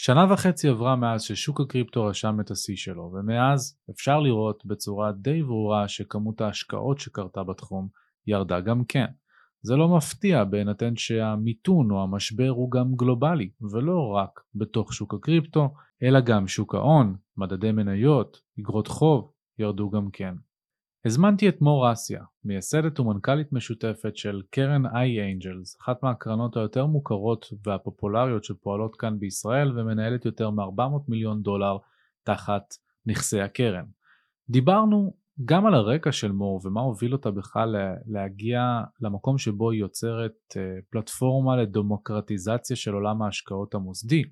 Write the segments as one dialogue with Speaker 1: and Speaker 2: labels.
Speaker 1: שנה וחצי עברה מאז ששוק הקריפטו רשם את השיא שלו, ומאז אפשר לראות בצורה די ברורה שכמות ההשקעות שקרתה בתחום ירדה גם כן. זה לא מפתיע בהינתן שהמיתון או המשבר הוא גם גלובלי, ולא רק בתוך שוק הקריפטו, אלא גם שוק ההון, מדדי מניות, אגרות חוב, ירדו גם כן. הזמנתי את מור אסיה, מייסדת ומנכ"לית משותפת של קרן איי-אנג'לס, אחת מהקרנות היותר מוכרות והפופולריות שפועלות כאן בישראל ומנהלת יותר מ-400 מיליון דולר תחת נכסי הקרן. דיברנו גם על הרקע של מור ומה הוביל אותה בכלל להגיע למקום שבו היא יוצרת אה, פלטפורמה לדמוקרטיזציה של עולם ההשקעות המוסדי.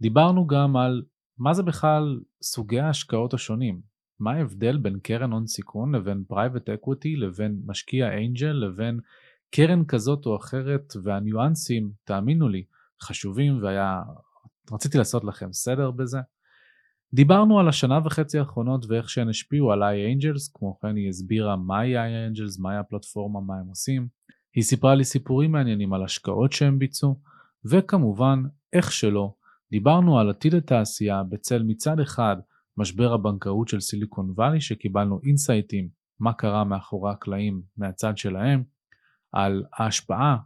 Speaker 1: דיברנו גם על מה זה בכלל סוגי ההשקעות השונים, מה ההבדל בין קרן הון סיכון לבין private equity לבין משקיע angel לבין קרן כזאת או אחרת והניואנסים, תאמינו לי, חשובים והיה, רציתי לעשות לכם סדר בזה. דיברנו על השנה וחצי האחרונות ואיך שהן השפיעו על איי-אנג'לס, כמו כן היא הסבירה מהי איי-אנג'לס, מהי הפלטפורמה, מה הם עושים. היא סיפרה לי סיפורים מעניינים על השקעות שהם ביצעו, וכמובן, איך שלא, דיברנו על עתיד התעשייה בצל מצד אחד משבר הבנקאות של סיליקון וואלי שקיבלנו אינסייטים מה קרה מאחורי הקלעים מהצד שלהם, על ההשפעה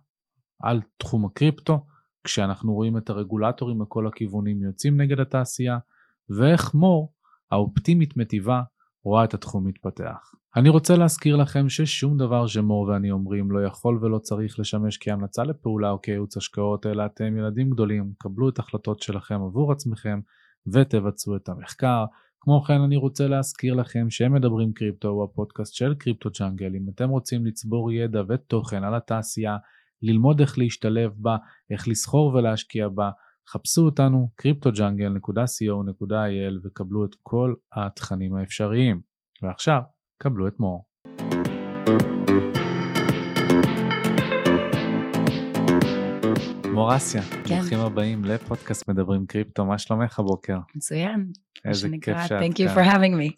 Speaker 1: על תחום הקריפטו, כשאנחנו רואים את הרגולטורים מכל הכיוונים יוצאים נגד התעשייה, ואיך מור, האופטימית מטיבה, רואה את התחום מתפתח. אני רוצה להזכיר לכם ששום דבר שמור ואני אומרים לא יכול ולא צריך לשמש כהמלצה לפעולה או כייעוץ השקעות, אלא אתם ילדים גדולים, קבלו את החלטות שלכם עבור עצמכם ותבצעו את המחקר. כמו כן אני רוצה להזכיר לכם שהם מדברים קריפטו הוא הפודקאסט של קריפטו ג'אנגל. אם אתם רוצים לצבור ידע ותוכן על התעשייה, ללמוד איך להשתלב בה, איך לסחור ולהשקיע בה, חפשו אותנו cryptojungle.co.il וקבלו את כל התכנים האפשריים. ועכשיו, קבלו את מור. מור אסיה, כן. ברוכים הבאים לפודקאסט מדברים קריפטו, מה שלומך הבוקר?
Speaker 2: מצוין.
Speaker 1: איזה כיף שאת
Speaker 2: Thank you for having me.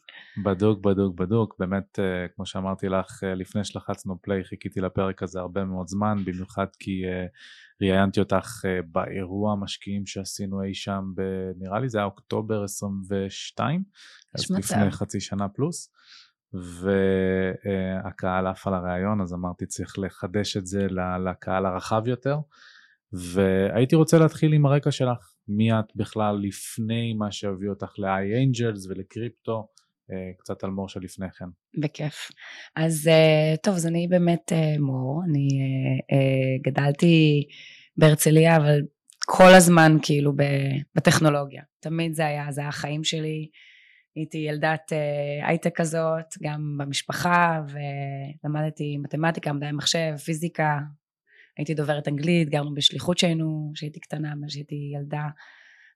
Speaker 1: בדוק, בדוק, בדוק. באמת, אה, כמו שאמרתי לך, אה, לפני שלחצנו פליי, חיכיתי לפרק הזה הרבה מאוד זמן, במיוחד כי uh, ראיינתי אותך באירוע המשקיעים שעשינו אי שם, ב, נראה לי זה היה אוקטובר 22, אז מצב. לפני חצי שנה פלוס. והקהל עף על הראיון, אז אמרתי צריך לחדש את זה לקהל הרחב יותר. והייתי רוצה להתחיל עם הרקע שלך, מי את בכלל לפני מה שהביא אותך ל-i-angels ולקריפטו, אה, קצת על מור שלפני כן.
Speaker 2: בכיף. אז אה, טוב, אז אני באמת אה, מור, אני גדלתי בהרצליה, אבל כל הזמן כאילו בטכנולוגיה. תמיד זה היה, זה היה החיים שלי. הייתי ילדת הייטק כזאת, גם במשפחה, ולמדתי מתמטיקה, מדעי מחשב, פיזיקה, הייתי דוברת אנגלית, גרנו בשליחות שהיינו, כשהייתי קטנה, מאז שהייתי ילדה.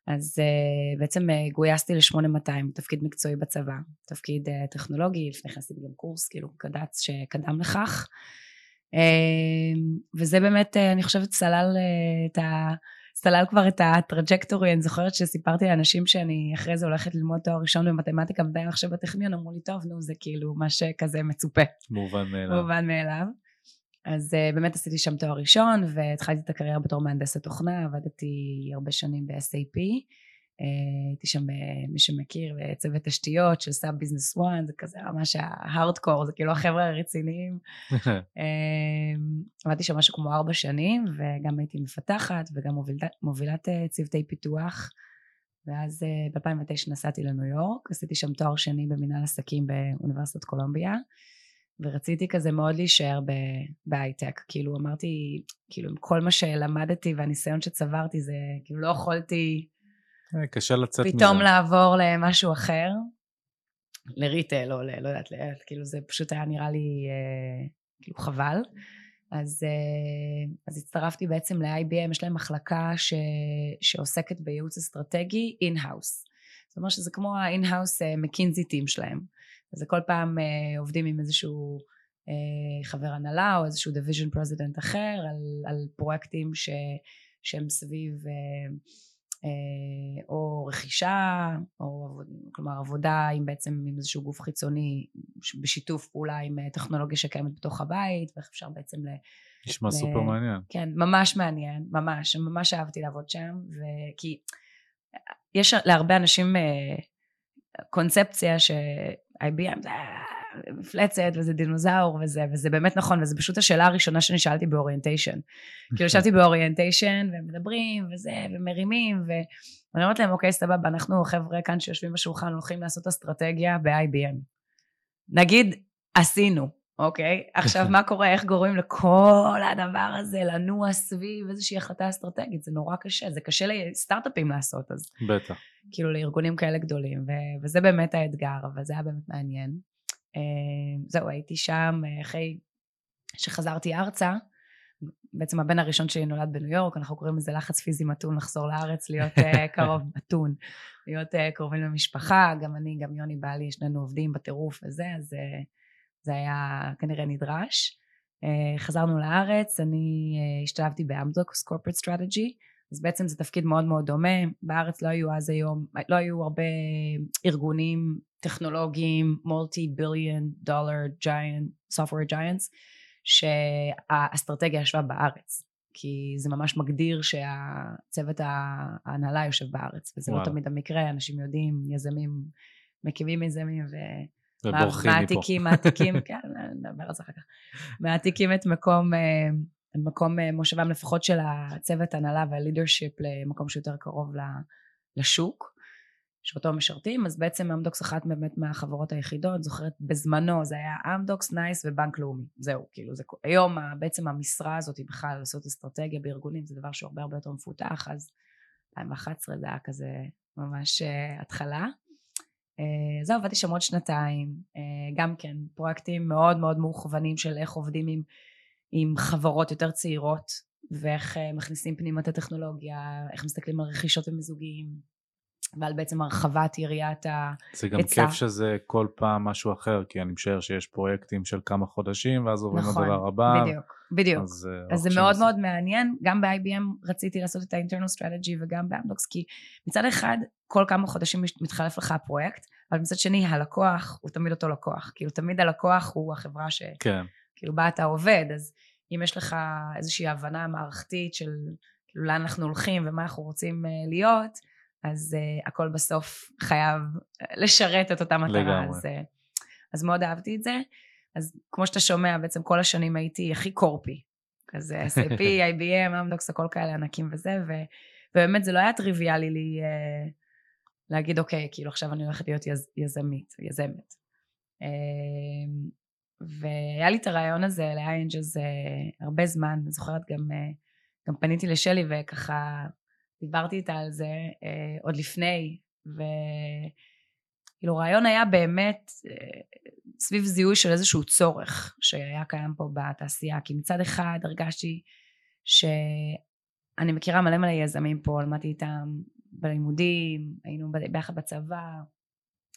Speaker 2: אז uh, בעצם uh, גויסתי ל-8200, תפקיד מקצועי בצבא, תפקיד uh, טכנולוגי, לפני כן עשיתי גם קורס, כאילו קד"צ שקדם לכך. Uh, וזה באמת, uh, אני חושבת, סלל uh, את ה... סלל כבר את ה trajectory, אני זוכרת שסיפרתי לאנשים שאני אחרי זה הולכת ללמוד תואר ראשון במתמטיקה מדעי מחשב בטכניון, אמרו לי, טוב, נו, זה כאילו מה שכזה מצופה.
Speaker 1: מובן מאליו.
Speaker 2: מובן מאליו. אז uh, באמת עשיתי שם תואר ראשון והתחלתי את הקריירה בתור מהנדסת תוכנה, עבדתי הרבה שנים ב-SAP, uh, הייתי שם, uh, מי שמכיר, צוות תשתיות של SAP Business One, זה כזה ממש ההארדקור, זה כאילו החבר'ה הרציניים. uh, עבדתי שם משהו כמו ארבע שנים וגם הייתי מפתחת וגם מובילת, מובילת צוותי פיתוח. ואז uh, ב-2009 נסעתי לניו יורק, עשיתי שם תואר שני במנהל עסקים באוניברסיטת קולומביה. ורציתי כזה מאוד להישאר בהייטק, כאילו אמרתי, כאילו עם כל מה שלמדתי והניסיון שצברתי זה, כאילו לא יכולתי...
Speaker 1: אה, קשה לצאת
Speaker 2: מזה. פתאום לעבור למשהו אחר, ל retail או ל... לא יודעת, כאילו זה פשוט היה נראה לי אה, כאילו חבל. אז, אה, אז הצטרפתי בעצם ל-IBM, יש להם מחלקה ש, שעוסקת בייעוץ אסטרטגי in-house. זאת אומרת שזה כמו ה-in-house מקינזי team שלהם. אז כל פעם אה, עובדים עם איזשהו אה, חבר הנהלה או איזשהו division president אחר על, על פרויקטים ש, שהם סביב אה, אה, או רכישה או כלומר עבודה עם בעצם עם איזשהו גוף חיצוני בשיתוף פעולה עם אה, טכנולוגיה שקיימת בתוך הבית ואיך אפשר בעצם ל...
Speaker 1: נשמע ל... סופר מעניין.
Speaker 2: כן, ממש מעניין, ממש, ממש אהבתי לעבוד שם, וכי יש להרבה אנשים uh, קונספציה ש-IBM זה מפלצת וזה דינוזאור וזה, וזה באמת נכון, וזה פשוט השאלה הראשונה שאני שאלתי באוריינטיישן. כאילו ישבתי באוריינטיישן ומדברים וזה, ומרימים, ואני אומרת להם, אוקיי, סבבה, אנחנו חבר'ה כאן שיושבים בשולחן הולכים לעשות אסטרטגיה ב-IBM. נגיד, עשינו, אוקיי? עכשיו, מה קורה? איך גורמים לכל הדבר הזה לנוע סביב איזושהי החלטה אסטרטגית? זה נורא קשה, זה קשה לסטארט-אפים לעשות, אז...
Speaker 1: בטח.
Speaker 2: כאילו, לארגונים כאלה גדולים, ו- וזה באמת האתגר, אבל זה היה באמת מעניין. אה, זהו, הייתי שם אה, אחרי שחזרתי ארצה. בעצם הבן הראשון שלי נולד בניו יורק, אנחנו קוראים לזה לחץ פיזי מתון לחזור לארץ, להיות uh, קרוב מתון, להיות קרובים למשפחה, גם אני, גם יוני בעלי, שנינו עובדים בטירוף וזה, אז זה היה כנראה נדרש. Uh, חזרנו לארץ, אני uh, השתלבתי באמדוקס corporate strategy, אז בעצם זה תפקיד מאוד מאוד דומה, בארץ לא היו אז היום, לא היו הרבה ארגונים טכנולוגיים, multi billion dollar giant, software giants, שהאסטרטגיה ישבה בארץ. כי זה ממש מגדיר שהצוות ההנהלה יושב בארץ, וזה וואו. לא תמיד המקרה, אנשים יודעים, יזמים מקימים יזמים ו...
Speaker 1: ובורחים מפה.
Speaker 2: מעתיקים, מעתיקים, כן, נדבר על זה אחר כך. מעתיקים את מקום, אה, את מקום אה, מושבם לפחות של הצוות הנהלה וה leadership למקום שיותר קרוב לשוק. שאותו משרתים, אז בעצם אמדוקס אחת באמת מהחברות היחידות, זוכרת בזמנו זה היה אמדוקס, נייס ובנק לאומי, זהו, כאילו זה, היום בעצם המשרה הזאת היא בכלל לעשות אסטרטגיה בארגונים, זה דבר שהוא הרבה הרבה יותר מפותח, אז 2011 זה היה כזה ממש התחלה. Uh, זהו, עבדתי שם עוד שנתיים, uh, גם כן פרויקטים מאוד מאוד מוכוונים של איך עובדים עם, עם חברות יותר צעירות, ואיך uh, מכניסים פנימה את הטכנולוגיה, איך מסתכלים על רכישות ומיזוגים. ועל בעצם הרחבת יריעת ההיצע.
Speaker 1: זה גם כיף שזה כל פעם משהו אחר, כי אני משער שיש פרויקטים של כמה חודשים, ואז עוברים נכון, לדבר הבא.
Speaker 2: בדיוק, בדיוק. אז, אה, אז זה מאוד זה... מאוד מעניין. גם ב-IBM רציתי לעשות את ה-internal strategy וגם באמדוקס, כי מצד אחד, כל כמה חודשים מתחלף לך הפרויקט, אבל מצד שני, הלקוח הוא תמיד אותו לקוח. כאילו, תמיד הלקוח הוא החברה ש...
Speaker 1: כן.
Speaker 2: כאילו, בה אתה עובד, אז אם יש לך איזושהי הבנה מערכתית של כאילו לאן אנחנו הולכים ומה אנחנו רוצים אה, להיות, אז uh, הכל בסוף חייב לשרת את אותה מטרה. לגמרי. אז, uh, אז מאוד אהבתי את זה. אז כמו שאתה שומע, בעצם כל השנים הייתי הכי קורפי. כזה SAP, IBM, אמדוקס, הכל כאלה ענקים וזה, ו, ובאמת זה לא היה טריוויאלי לי uh, להגיד, אוקיי, כאילו עכשיו אני הולכת להיות יז, יזמית, יזמת. Uh, והיה לי את הרעיון הזה uh, הרבה זמן, אני זוכרת גם, uh, גם פניתי לשלי וככה דיברתי איתה על זה אה, עוד לפני, וכאילו רעיון היה באמת אה, סביב זיהוי של איזשהו צורך שהיה קיים פה בתעשייה, כי מצד אחד הרגשתי שאני מכירה מלא מלא יזמים פה, למדתי איתם בלימודים, היינו ביחד בצבא,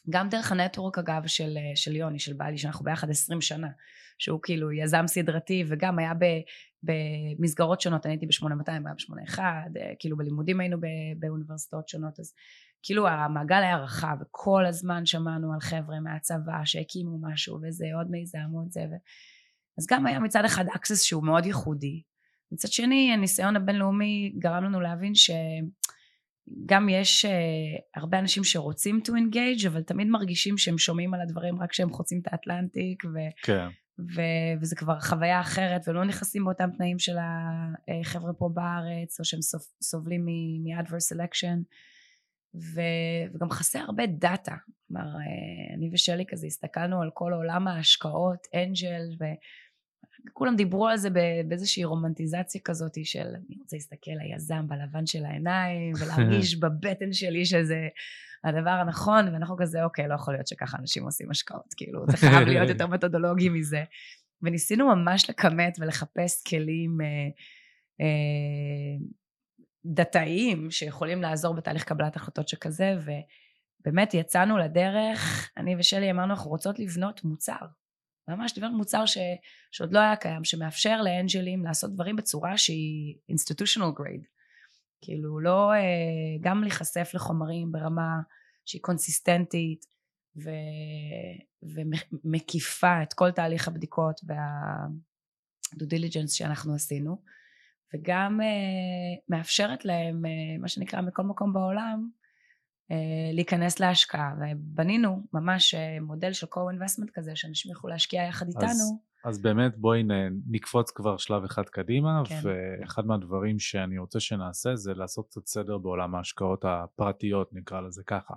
Speaker 2: גם דרך הנטוורק אגב של, של יוני, של בעלי, שאנחנו ביחד עשרים שנה, שהוא כאילו יזם סדרתי וגם היה ב, במסגרות שונות, אני הייתי ב-8200, היה ב-81, אה, כאילו בלימודים היינו באוניברסיטאות שונות, אז כאילו המעגל היה רחב, וכל הזמן שמענו על חבר'ה מהצבא שהקימו משהו, וזה עוד מיזם, עוד זה, ו... אז גם היה מצד אחד אקסס שהוא מאוד ייחודי, מצד שני הניסיון הבינלאומי גרם לנו להבין ש... גם יש uh, הרבה אנשים שרוצים to engage, אבל תמיד מרגישים שהם שומעים על הדברים רק כשהם חוצים את האטלנטיק, ו-
Speaker 1: כן.
Speaker 2: ו- וזה כבר חוויה אחרת, ולא נכנסים באותם תנאים של החבר'ה פה בארץ, או שהם סובלים מ-adverse selection, ו- וגם חסר הרבה דאטה. כלומר, אה, אני ושלי כזה הסתכלנו על כל עולם ההשקעות, אנג'ל, ו- כולם דיברו על זה באיזושהי רומנטיזציה כזאת של אני רוצה להסתכל ליזם בלבן של העיניים ולהרגיש בבטן שלי שזה הדבר הנכון ואנחנו כזה אוקיי לא יכול להיות שככה אנשים עושים השקעות כאילו זה חייב להיות יותר מתודולוגי מזה. וניסינו ממש לכמת ולחפש כלים אה, אה, דתאיים שיכולים לעזור בתהליך קבלת החלטות שכזה ובאמת יצאנו לדרך. אני ושלי אמרנו אנחנו רוצות לבנות מוצר ממש לבנות מוצר ש, שעוד לא היה קיים, שמאפשר לאנג'לים לעשות דברים בצורה שהיא institutional grade. כאילו לא אה, גם להיחשף לחומרים ברמה שהיא קונסיסטנטית ו, ומקיפה את כל תהליך הבדיקות וה-due diligence שאנחנו עשינו וגם אה, מאפשרת להם אה, מה שנקרא מכל מקום בעולם להיכנס להשקעה, ובנינו ממש מודל של co-investment כזה, שאנשים יוכלו להשקיע יחד איתנו.
Speaker 1: אז, אז באמת בואי נקפוץ כבר שלב אחד קדימה, כן. ואחד מהדברים שאני רוצה שנעשה זה לעשות קצת סדר בעולם ההשקעות הפרטיות, נקרא לזה ככה.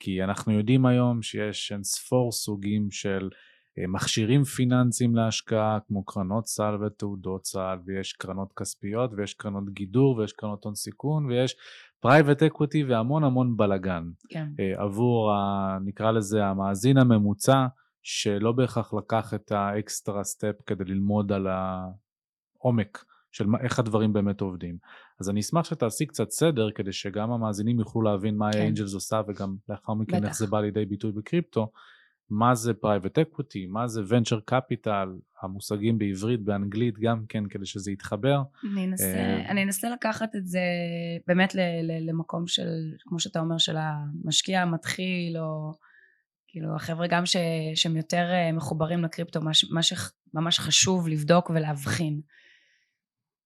Speaker 1: כי אנחנו יודעים היום שיש אין ספור סוגים של אה, מכשירים פיננסיים להשקעה, כמו קרנות סל ותעודות סל, ויש קרנות כספיות, ויש קרנות גידור, ויש קרנות הון סיכון, ויש private equity והמון המון בלאגן.
Speaker 2: כן.
Speaker 1: אה, עבור, ה, נקרא לזה, המאזין הממוצע, שלא בהכרח לקח את ה extra step כדי ללמוד על העומק של איך הדברים באמת עובדים. אז אני אשמח שתעשי קצת סדר כדי שגם המאזינים יוכלו להבין מה כן. ה angels עושה וגם לאחר מכן בטח. איך זה בא לידי ביטוי בקריפטו. מה זה private equity, מה זה venture capital, המושגים בעברית, באנגלית גם כן, כדי שזה יתחבר.
Speaker 2: אני אנסה, אה, אני אנסה לקחת את זה באמת ל, ל, למקום של, כמו שאתה אומר, של המשקיע המתחיל, או כאילו החבר'ה גם ש, שהם יותר אה, מחוברים לקריפטו, מה, מה שממש חשוב לבדוק ולהבחין.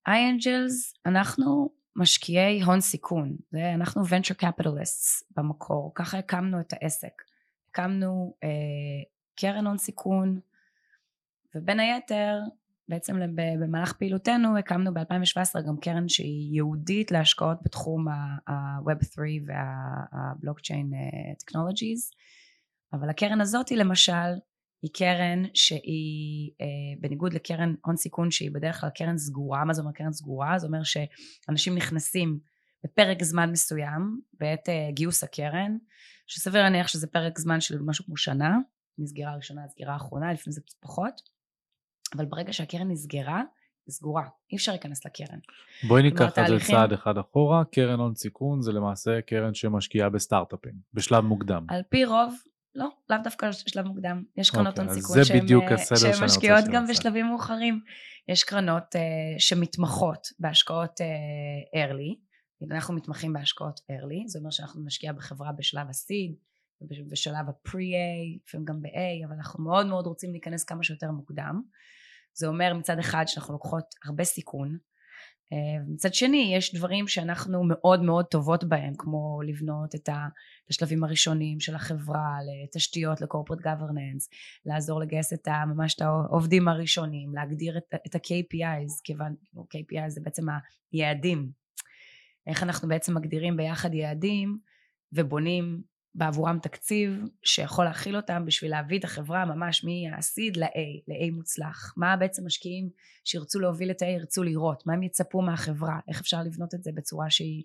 Speaker 2: איי-אנג'לס, אנחנו משקיעי הון סיכון, אנחנו venture capitalists במקור, ככה הקמנו את העסק. הקמנו אה, קרן הון סיכון, ובין היתר, בעצם במהלך פעילותנו הקמנו ב-2017 גם קרן שהיא ייעודית להשקעות בתחום ה-Web3 וה-Blockchain אה, Technologies, אבל הקרן הזאת למשל היא קרן שהיא אה, בניגוד לקרן הון סיכון שהיא בדרך כלל קרן סגורה, מה זה אומר קרן סגורה? זה אומר שאנשים נכנסים בפרק זמן מסוים בעת אה, גיוס הקרן שסביר להניח שזה פרק זמן של משהו כמו שנה, מסגירה ראשונה סגירה אחרונה, לפעמים זה קצת פחות, אבל ברגע שהקרן נסגרה, היא סגורה, אי אפשר להיכנס לקרן.
Speaker 1: בואי ניקח את זה צעד אחד אחורה, קרן הון סיכון זה למעשה קרן שמשקיעה בסטארט-אפים, בשלב מוקדם.
Speaker 2: על פי רוב, לא, לאו דווקא בשלב מוקדם. יש קרנות הון okay, סיכון שהן משקיעות גם בשלבים מאוחרים. יש קרנות uh, שמתמחות בהשקעות uh, early, אנחנו מתמחים בהשקעות early, זה אומר שאנחנו נשקיע בחברה בשלב ה-seed, בשלב ה-pre-A, לפעמים גם ב-A, אבל אנחנו מאוד מאוד רוצים להיכנס כמה שיותר מוקדם. זה אומר מצד אחד שאנחנו לוקחות הרבה סיכון, אה, מצד שני יש דברים שאנחנו מאוד מאוד טובות בהם כמו לבנות את השלבים הראשונים של החברה לתשתיות לקורפרט גוורננס לעזור לגייס את ממש את העובדים הראשונים להגדיר את, את ה-KPIs כיוון KPIs זה בעצם היעדים איך אנחנו בעצם מגדירים ביחד יעדים ובונים בעבורם תקציב שיכול להכיל אותם בשביל להביא את החברה ממש מה-seed ל-A, ל-A מוצלח. מה בעצם משקיעים שירצו להוביל את ה-A ירצו לראות, מה הם יצפו מהחברה, איך אפשר לבנות את זה בצורה שהיא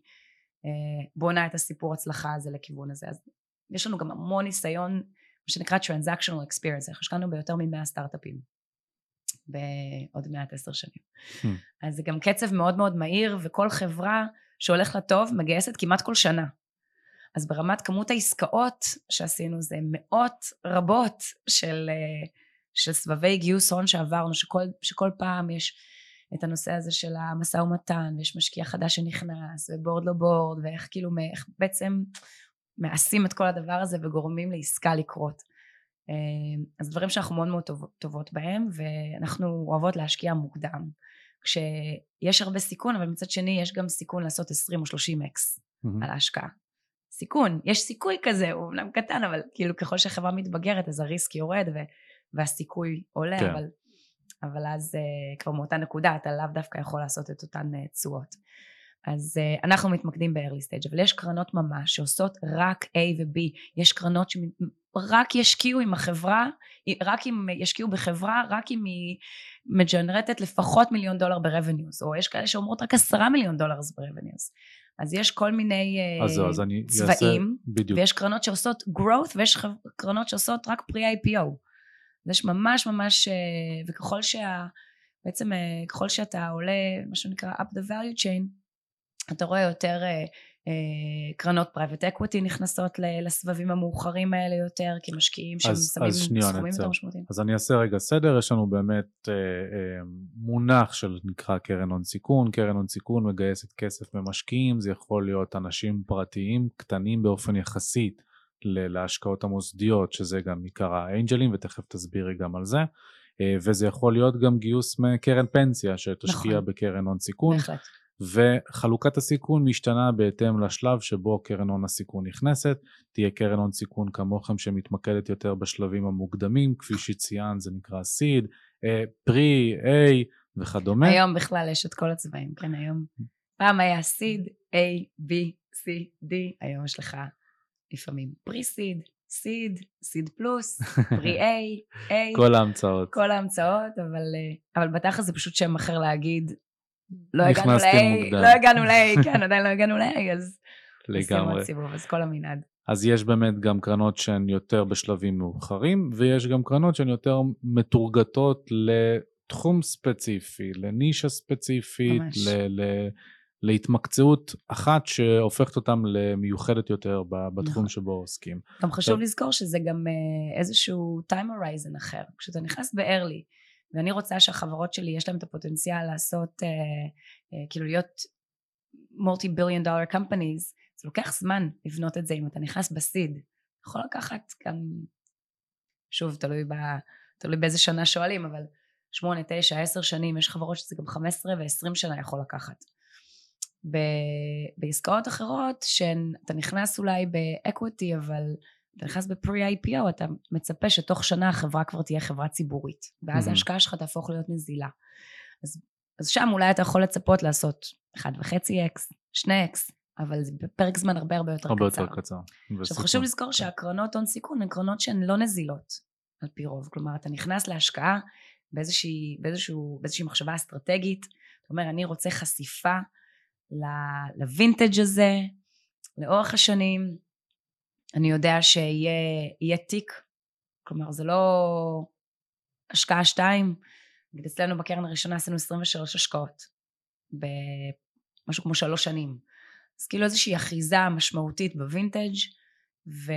Speaker 2: אה, בונה את הסיפור הצלחה הזה לכיוון הזה. אז יש לנו גם המון ניסיון, מה שנקרא Transactional Experience, אנחנו השקענו ביותר מ-100 סטארט-אפים בעוד מעט עשר שנים. Hmm. אז זה גם קצב מאוד מאוד מהיר וכל חברה שהולך לה טוב מגייסת כמעט כל שנה. אז ברמת כמות העסקאות שעשינו זה מאות רבות של, אה, של סבבי גיוס הון שעברנו, שכל, שכל פעם יש את הנושא הזה של המשא ומתן, ויש משקיע חדש שנכנס, ובורד לא בורד, ואיך כאילו, איך בעצם מעשים את כל הדבר הזה וגורמים לעסקה לקרות. אה, אז דברים שאנחנו מאוד מאוד טוב, טובות בהם, ואנחנו אוהבות להשקיע מוקדם. כשיש הרבה סיכון, אבל מצד שני יש גם סיכון לעשות 20 או 30 אקס mm-hmm. על ההשקעה. סיכון, יש סיכוי כזה, הוא אמנם קטן, אבל כאילו ככל שהחברה מתבגרת אז הריסק יורד ו, והסיכוי עולה, כן. אבל, אבל אז uh, כבר מאותה נקודה אתה לאו דווקא יכול לעשות את אותן uh, תשואות. אז uh, אנחנו מתמקדים ב-early stage, אבל יש קרנות ממש שעושות רק A ו-B, יש קרנות שרק ישקיעו עם החברה, רק אם ישקיעו בחברה, רק אם היא מג'נרטת לפחות מיליון דולר ב-revenues, או יש כאלה שאומרות רק עשרה מיליון דולר ב-revenues. אז יש כל מיני אז uh, אז צבעים, אעשה, ויש קרנות שעושות growth ויש קרנות שעושות רק pre-IPO. יש ממש ממש, uh, וככל שה... בעצם uh, ככל שאתה עולה, מה שנקרא up the value chain, אתה רואה יותר uh, קרנות private equity נכנסות לסבבים המאוחרים האלה יותר כמשקיעים שהם שמים סכומים יותר משמעותיים.
Speaker 1: אז אני אעשה רגע סדר, יש לנו באמת uh, uh, מונח של נקרא קרן הון סיכון, קרן הון סיכון מגייסת כסף ממשקיעים, זה יכול להיות אנשים פרטיים קטנים באופן יחסית להשקעות המוסדיות שזה גם עיקר האנג'לים ותכף תסבירי גם על זה. וזה יכול להיות גם גיוס מקרן פנסיה שתשקיע נכון. בקרן הון סיכון.
Speaker 2: בהחלט.
Speaker 1: וחלוקת הסיכון משתנה בהתאם לשלב שבו קרן הון הסיכון נכנסת. תהיה קרן הון סיכון כמוכם שמתמקדת יותר בשלבים המוקדמים, כפי שציינת זה נקרא סיד, פרי, A וכדומה.
Speaker 2: היום בכלל יש את כל הצבעים, כן, היום. פעם היה סיד, A, B, C, D, היום יש לך לפעמים פרי סיד, סיד, סיד פלוס, פרי A, A.
Speaker 1: כל ההמצאות.
Speaker 2: כל ההמצאות, אבל, אבל בתכל'ס זה פשוט שם אחר להגיד, לא הגענו ל-A, לא הגענו ל-A, כן, עדיין לא הגענו ל-A, אז...
Speaker 1: לגמרי.
Speaker 2: סיבוב, אז כל המנעד.
Speaker 1: אז יש באמת גם קרנות שהן יותר בשלבים מאוחרים, ויש גם קרנות שהן יותר מתורגתות לתחום ספציפי, לנישה ספציפית, ל- ל- להתמקצעות אחת שהופכת אותם למיוחדת יותר בתחום נכון. שבו עוסקים.
Speaker 2: גם חשוב טוב. לזכור שזה גם אה, איזשהו time horizon אחר. כשאתה נכנס ב-early, ואני רוצה שהחברות שלי יש להם את הפוטנציאל לעשות, אה, אה, כאילו להיות מולטי ביליון דולר קמפניז, זה לוקח זמן לבנות את זה אם אתה נכנס בסיד. יכול לקחת גם, שוב, תלוי, ב, תלוי באיזה שנה שואלים, אבל שמונה, תשע, עשר שנים, יש חברות שזה גם חמש עשרה ועשרים שנה יכול לקחת. ב, בעסקאות אחרות, שאתה נכנס אולי באקוויטי, אבל אתה נכנס בפרי-IPO, אתה מצפה שתוך שנה החברה כבר תהיה חברה ציבורית, ואז mm-hmm. ההשקעה שלך תהפוך להיות נזילה. אז, אז שם אולי אתה יכול לצפות לעשות 1.5x, 2x, אבל זה בפרק זמן הרבה הרבה יותר
Speaker 1: הרבה
Speaker 2: קצר.
Speaker 1: הרבה יותר קצר.
Speaker 2: עכשיו חשוב לזכור כן. שהקרנות הון סיכון הן קרנות שהן לא נזילות, על פי רוב. כלומר, אתה נכנס להשקעה באיזושהי, באיזשהו, באיזושהי מחשבה אסטרטגית, אתה אומר, אני רוצה חשיפה לווינטג' הזה, לאורך השנים, אני יודע שיהיה תיק, כלומר זה לא השקעה שתיים, נגיד אצלנו בקרן הראשונה עשינו 23 השקעות, במשהו כמו שלוש שנים. אז כאילו איזושהי אחיזה משמעותית בווינטג' ו,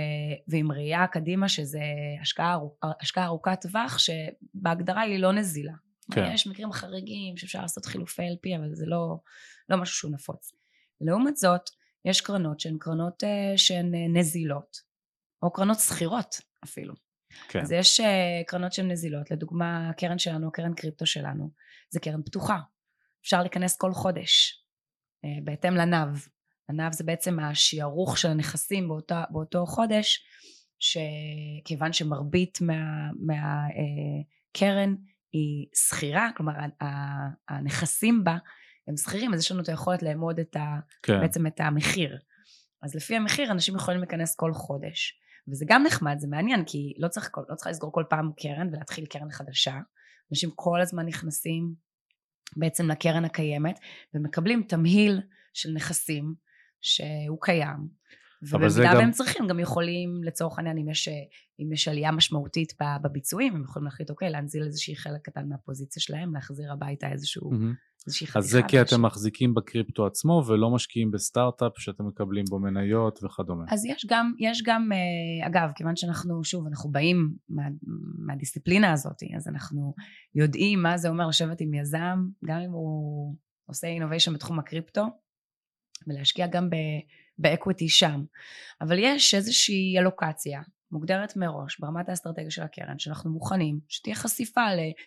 Speaker 2: ועם ראייה קדימה שזה השקעה, השקעה ארוכת טווח שבהגדרה היא לא נזילה. כן. יש מקרים חריגים שאפשר לעשות חילופי LP אבל זה לא, לא משהו שהוא נפוץ. לעומת זאת יש קרנות שהן קרנות uh, שהן uh, נזילות או קרנות שכירות אפילו. כן. אז יש uh, קרנות שהן נזילות לדוגמה הקרן שלנו קרן קריפטו שלנו זה קרן פתוחה אפשר להיכנס כל חודש בהתאם לנב הנב זה בעצם השערוך של הנכסים באותו, באותו חודש שכיוון שמרבית מהקרן מה, uh, היא שכירה כלומר הנכסים בה הם שכירים אז יש לנו את היכולת לאמוד את ה, כן. בעצם את המחיר. אז לפי המחיר אנשים יכולים להיכנס כל חודש. וזה גם נחמד זה מעניין כי לא צריך, לא צריך לסגור כל פעם קרן ולהתחיל קרן חדשה. אנשים כל הזמן נכנסים בעצם לקרן הקיימת ומקבלים תמהיל של נכסים שהוא קיים ובמידה גם... והם צריכים גם יכולים לצורך העניין אם יש, אם יש עלייה משמעותית בביצועים הם יכולים להחליט אוקיי להנזיל איזושהי חלק קטן מהפוזיציה שלהם להחזיר הביתה איזשהו mm-hmm.
Speaker 1: אז זה כי אתם מחזיקים בקריפטו עצמו ולא משקיעים בסטארט-אפ שאתם מקבלים בו מניות וכדומה.
Speaker 2: אז יש גם, יש גם, אה, אגב, כיוון שאנחנו, שוב, אנחנו באים מה, מהדיסציפלינה הזאת, אז אנחנו יודעים מה זה אומר לשבת עם יזם, גם אם הוא עושה innovation בתחום הקריפטו, ולהשקיע גם ב equity שם. אבל יש איזושהי אלוקציה מוגדרת מראש ברמת האסטרטגיה של הקרן שאנחנו מוכנים שתהיה חשיפה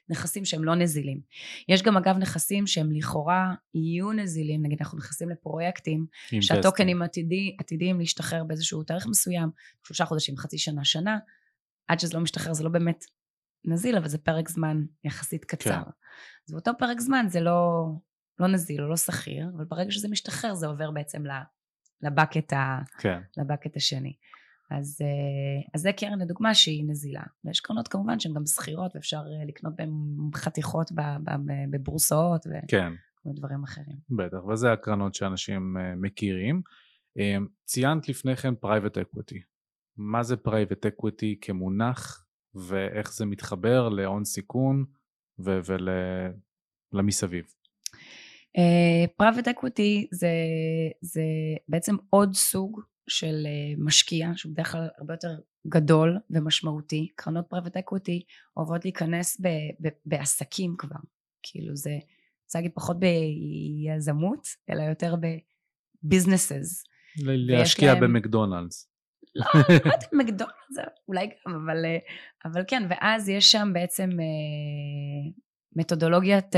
Speaker 2: לנכסים שהם לא נזילים. יש גם אגב נכסים שהם לכאורה יהיו נזילים, נגיד אנחנו נכנסים לפרויקטים שהטוקנים עתידי, עתידיים להשתחרר באיזשהו תאריך מסוים, שלושה חודשים, חצי שנה, שנה, עד שזה לא משתחרר זה לא באמת נזיל אבל זה פרק זמן יחסית קצר. כן. אז באותו פרק זמן זה לא, לא נזיל או לא שכיר, אבל ברגע שזה משתחרר זה עובר בעצם לבקט, ה, כן. לבקט השני. אז, אה, אז זה קרן לדוגמה שהיא נזילה. ויש קרנות כמובן שהן גם שכירות ואפשר אה, לקנות בהן חתיכות בבורסאות כן. ודברים אחרים.
Speaker 1: בטח, וזה הקרנות שאנשים אה, מכירים. ציינת לפני כן private equity. מה זה private equity כמונח ואיך זה מתחבר להון סיכון ולמסביב?
Speaker 2: private equity זה, זה בעצם עוד סוג של אה, משקיע שהוא בדרך כלל הרבה יותר גדול ומשמעותי. קרנות private equity אוהבות להיכנס ב, ב, בעסקים כבר. כאילו זה רוצה להגיד פחות ביזמות אלא יותר ב businesses.
Speaker 1: להשקיע להם... במקדונלדס.
Speaker 2: לא, לא יודעת אם מקדונלדס אולי גם אבל, אה, אבל כן ואז יש שם בעצם אה, מתודולוגיית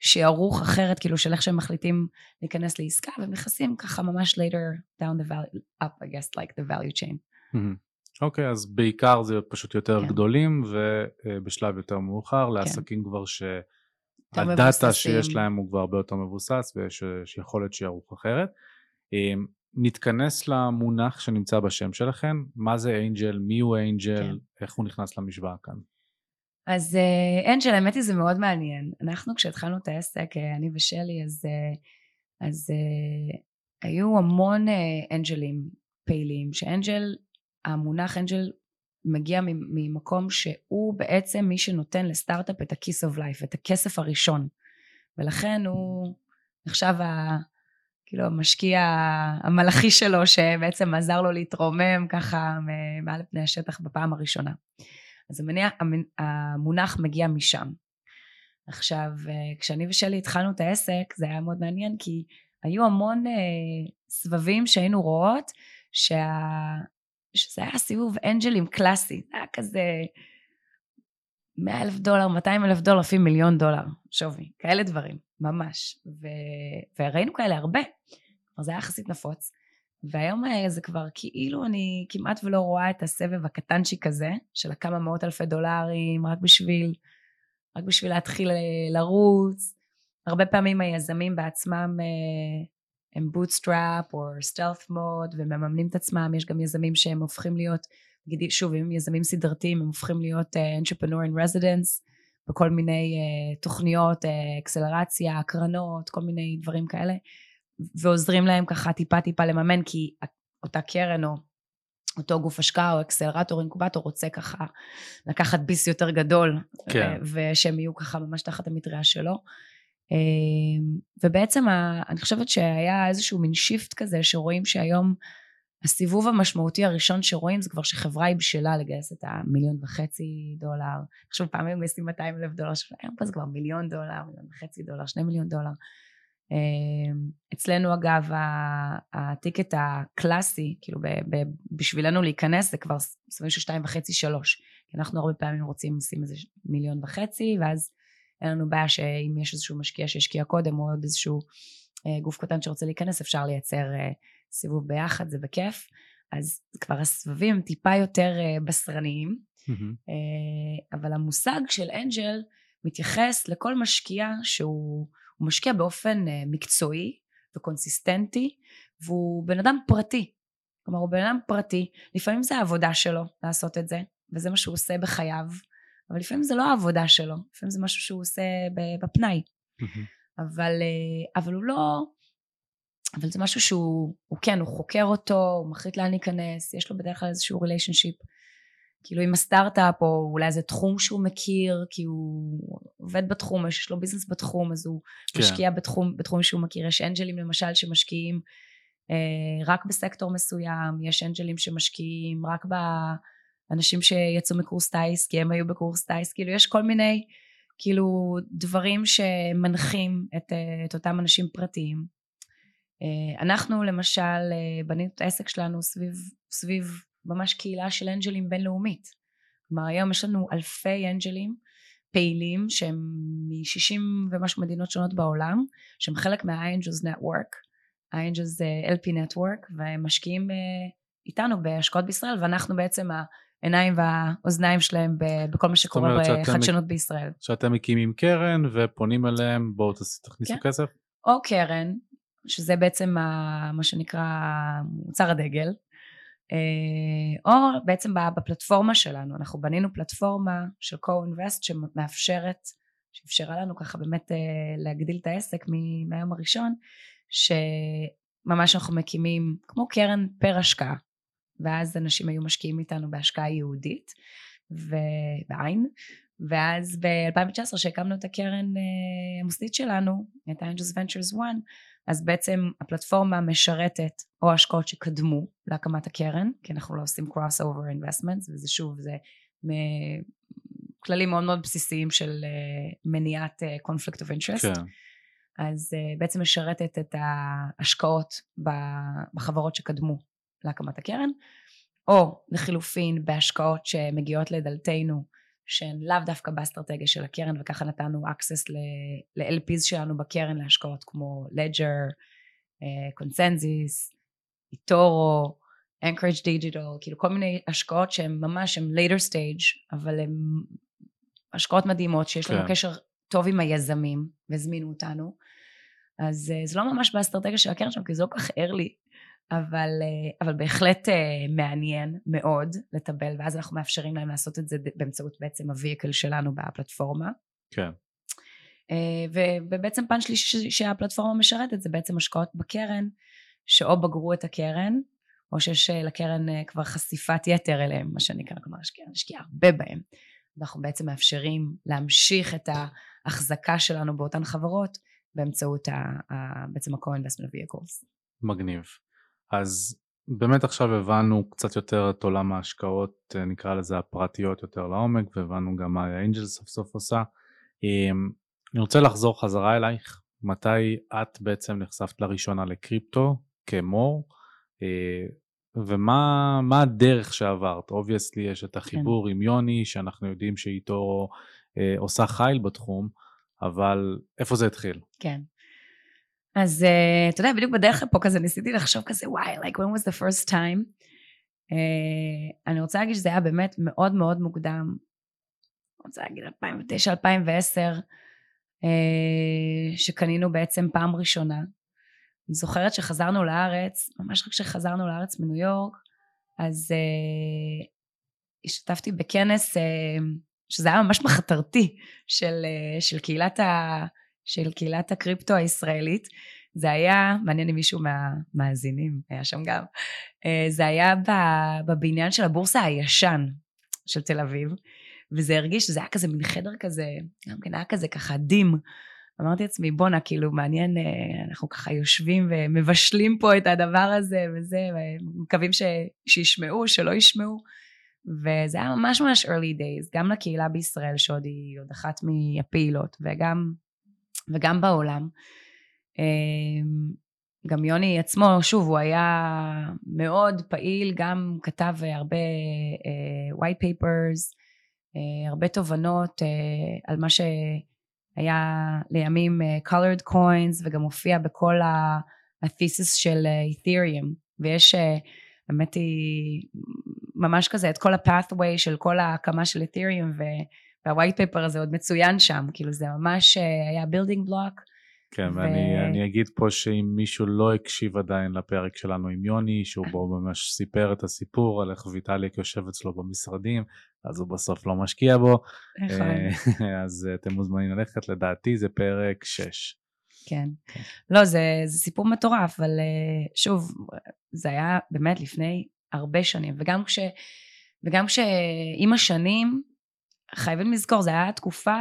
Speaker 2: שערוך אחרת, כאילו של איך שהם מחליטים להיכנס לעסקה, והם נכנסים ככה ממש later down the value, up I guess like the value chain.
Speaker 1: אוקיי, okay, אז בעיקר זה פשוט יותר
Speaker 2: כן.
Speaker 1: גדולים, ובשלב יותר מאוחר, לעסקים כבר שהדאטה שיש. להם הוא כבר הרבה יותר מבוסס, ויש יש יכולת שיערוך אחרת. אמ, נתכנס למונח שנמצא בשם שלכם, מה זה אנג'ל, מי הוא אנג'ל,
Speaker 2: כן.
Speaker 1: איך הוא נכנס למשוואה כאן.
Speaker 2: אז אה, אנג'ל, האמת היא זה מאוד מעניין. אנחנו כשהתחלנו את העסק, אה, אני ושלי, אז, אה, אז היו המון אנג'לים פעילים, שאנג'ל, המונח אנג'ל מגיע ממקום שהוא בעצם מי שנותן לסטארט-אפ את ה-kiss of life, את הכסף הראשון. ולכן הוא נחשב ה... כאילו המשקיע המלאכי שלו, שבעצם עזר לו להתרומם ככה מעל פני השטח בפעם הראשונה. אז המניע, המ- המונח מגיע משם. עכשיו, אה, כשאני ושלי התחלנו את העסק, זה היה מאוד מעניין, כי היו המון אה, סבבים שהיינו רואות, שה... שזה היה סיבוב אנג'לים קלאסי, זה היה כזה 100 אלף דולר, 200 אלף דולר, לפעמים מיליון דולר שווי, כאלה דברים, ממש. ו... וראינו כאלה הרבה, כלומר זה היה יחסית נפוץ. והיום אה, זה כבר כאילו אני כמעט ולא רואה את הסבב הקטנצ'יק הזה, של הכמה מאות אלפי דולרים, רק בשביל, רק בשביל להתחיל אה, לרוץ. הרבה פעמים היזמים בעצמם אה, הם bootstrap או stealth mode ומממנים את עצמם, יש גם יזמים שהם הופכים להיות, שוב, אם יזמים סדרתיים, הם הופכים להיות entrepreneur in residence, בכל מיני תוכניות, אקסלרציה, הקרנות, כל מיני דברים כאלה, ועוזרים להם ככה טיפה טיפה לממן, כי אותה קרן או אותו גוף השקעה או אקסלרטור, אינקובטור, רוצה ככה לקחת ביס יותר גדול,
Speaker 1: כן.
Speaker 2: אה, ושהם יהיו ככה ממש תחת המטריה שלו. אה, ובעצם אני חושבת שהיה איזשהו מין shift כזה, שרואים שהיום הסיבוב המשמעותי הראשון שרואים זה כבר שחברה היא בשלה לגייס את המיליון וחצי דולר. עכשיו פעם היו מגייסים 200 אלף דולר, היום פה זה כבר מיליון דולר, מיליון וחצי דולר, שני מיליון דולר. אה, אצלנו אגב ה ticket הקלאסי, כאילו ב- ב- בשבילנו להיכנס זה כבר סביב של שתיים וחצי שלוש. כי אנחנו הרבה פעמים רוצים לשים איזה מיליון וחצי, ואז אין לנו בעיה שאם יש איזשהו משקיע שהשקיע קודם, או עוד איזשהו אה, גוף קטן שרוצה להיכנס, אפשר לייצר אה, סיבוב ביחד, זה בכיף. אז כבר הסבבים טיפה יותר בשרניים, אבל המושג של אנג'ל מתייחס לכל משקיע שהוא הוא משקיע באופן אה, מקצועי וקונסיסטנטי, והוא בן אדם פרטי. כלומר, הוא בן אדם פרטי, לפעמים זה העבודה שלו לעשות את זה, וזה מה שהוא עושה בחייו, אבל לפעמים זה לא העבודה שלו, לפעמים זה משהו שהוא עושה בפנאי. אבל, אה, אבל הוא לא... אבל זה משהו שהוא, הוא כן, הוא חוקר אותו, הוא מחליט לאן להיכנס, יש לו בדרך כלל איזשהו relationship, כאילו עם הסטארט-אפ, או אולי איזה תחום שהוא מכיר, כי הוא עובד בתחום, יש לו business בתחום, אז הוא
Speaker 1: כן.
Speaker 2: משקיע בתחום, בתחום שהוא מכיר. יש אנג'לים למשל שמשקיעים אה, רק בסקטור מסוים, יש אנג'לים שמשקיעים רק באנשים שיצאו מקורס טיס, כי הם היו בקורס טיס, כאילו יש כל מיני, כאילו, דברים שמנחים את, אה, את אותם אנשים פרטיים. אה, אנחנו למשל אה, בנינו את העסק שלנו סביב, סביב ממש קהילה של אנג'לים בינלאומית. כלומר היום יש לנו אלפי אנג'לים פעילים שהם מ-60 ומשהו מדינות שונות בעולם, שהם חלק מה-Angels Network, ה-Angels אה, LP Network, והם משקיעים אה, איתנו בהשקעות בישראל, ואנחנו בעצם העיניים והאוזניים שלהם בכל מה שקורה בחדשנות בישראל.
Speaker 1: שאתם מקימים קרן ופונים אליהם, בואו תכניסו
Speaker 2: כן.
Speaker 1: כסף.
Speaker 2: או קרן, שזה בעצם ה, מה שנקרא מוצר הדגל, או בעצם בפלטפורמה שלנו, אנחנו בנינו פלטפורמה של co-invest שמאפשרת, שאפשרה לנו ככה באמת אה, להגדיל את העסק מהיום הראשון, שממש אנחנו מקימים כמו קרן פר השקעה, ואז אנשים היו משקיעים איתנו בהשקעה יהודית ובעין, ואז ב-2019 שהקמנו את הקרן אה, המוסדית שלנו, את ה-Angels Ventures One, אז בעצם הפלטפורמה משרתת או השקעות שקדמו להקמת הקרן, כי אנחנו לא עושים cross over investments, וזה שוב, זה כללים מאוד מאוד בסיסיים של אה, מניעת אה, conflict of interest.
Speaker 1: כן.
Speaker 2: אז uh, בעצם משרתת את ההשקעות בחברות שקדמו להקמת הקרן, או לחילופין בהשקעות שמגיעות לדלתנו, שהן לאו דווקא באסטרטגיה של הקרן, וככה נתנו access ל-LPs שלנו בקרן להשקעות כמו Ledger, קונסנזיס, איטורו, Anchorage Digital, כאילו כל מיני השקעות שהן ממש, הן later stage, אבל הן השקעות מדהימות, שיש כן. לנו קשר טוב עם היזמים, והזמינו אותנו. אז uh, זה לא ממש באסטרטגיה של הקרן שם, כי זה לא כל כך early, אבל, uh, אבל בהחלט uh, מעניין מאוד לטבל, ואז אנחנו מאפשרים להם לעשות את זה באמצעות בעצם ה-vehicle שלנו בפלטפורמה.
Speaker 1: כן.
Speaker 2: Uh, ובעצם פן שלישי שהפלטפורמה משרתת זה בעצם השקעות בקרן, שאו בגרו את הקרן, או שיש לקרן כבר חשיפת יתר אליהם, מה שנקרא, כלומר, הקרן השקיעה הרבה בהם. אנחנו בעצם מאפשרים להמשיך את ההחזקה שלנו באותן חברות באמצעות ה, ה, בעצם ה-co-investment vehicles.
Speaker 1: מגניב. אז באמת עכשיו הבנו קצת יותר את עולם ההשקעות, נקרא לזה הפרטיות יותר לעומק, והבנו גם מה האנג'ל סוף סוף עושה. אמ, אני רוצה לחזור חזרה אלייך, מתי את בעצם נחשפת לראשונה לקריפטו כמור, אה, ומה הדרך שעברת? obviously יש את החיבור כן. עם יוני, שאנחנו יודעים שאיתו אה, עושה חיל בתחום, אבל איפה זה התחיל?
Speaker 2: כן. אז uh, אתה יודע, בדיוק בדרך לפה כזה ניסיתי לחשוב כזה, וואי, like when was the first time? Uh, אני רוצה להגיד שזה היה באמת מאוד מאוד מוקדם. אני רוצה להגיד 2009-2010, uh, שקנינו בעצם פעם ראשונה. אני זוכרת שחזרנו לארץ, ממש רק כשחזרנו לארץ מניו יורק, אז uh, השתתפתי בכנס uh, שזה היה ממש מחתרתי של, uh, של, קהילת ה, של קהילת הקריפטו הישראלית. זה היה, מעניין אם מישהו מהמאזינים היה שם גם, uh, זה היה בבניין של הבורסה הישן של תל אביב, וזה הרגיש, שזה היה כזה מין חדר כזה, גם כן היה כזה ככה דים. אמרתי לעצמי, בואנה, כאילו, מעניין, אה, אנחנו ככה יושבים ומבשלים פה את הדבר הזה וזה, ומקווים ש... שישמעו, שלא ישמעו. וזה היה ממש ממש early days, גם לקהילה בישראל, שעוד היא עוד אחת מהפעילות, וגם, וגם בעולם. אמ, גם יוני עצמו, שוב, הוא היה מאוד פעיל, גם כתב הרבה uh, white papers, uh, הרבה תובנות uh, על מה ש... היה לימים colored coins וגם הופיע בכל ה-thesis של אית'ריום uh, ויש uh, האמת היא ממש כזה את כל ה-pathway של כל ההקמה של אית'ריום וה-white paper הזה עוד מצוין שם כאילו זה ממש uh, היה building block
Speaker 1: כן, ו... ואני אגיד פה שאם מישהו לא הקשיב עדיין לפרק שלנו עם יוני, שהוא בו ממש סיפר את הסיפור על איך ויטאליק יושב אצלו במשרדים, אז הוא בסוף לא משקיע בו.
Speaker 2: נכון.
Speaker 1: אז אתם מוזמנים ללכת, לדעתי זה פרק 6.
Speaker 2: כן. כן. לא, זה, זה סיפור מטורף, אבל אה, שוב, זה היה באמת לפני הרבה שנים, וגם כש... וגם כשעם השנים, חייבים לזכור, זו הייתה תקופה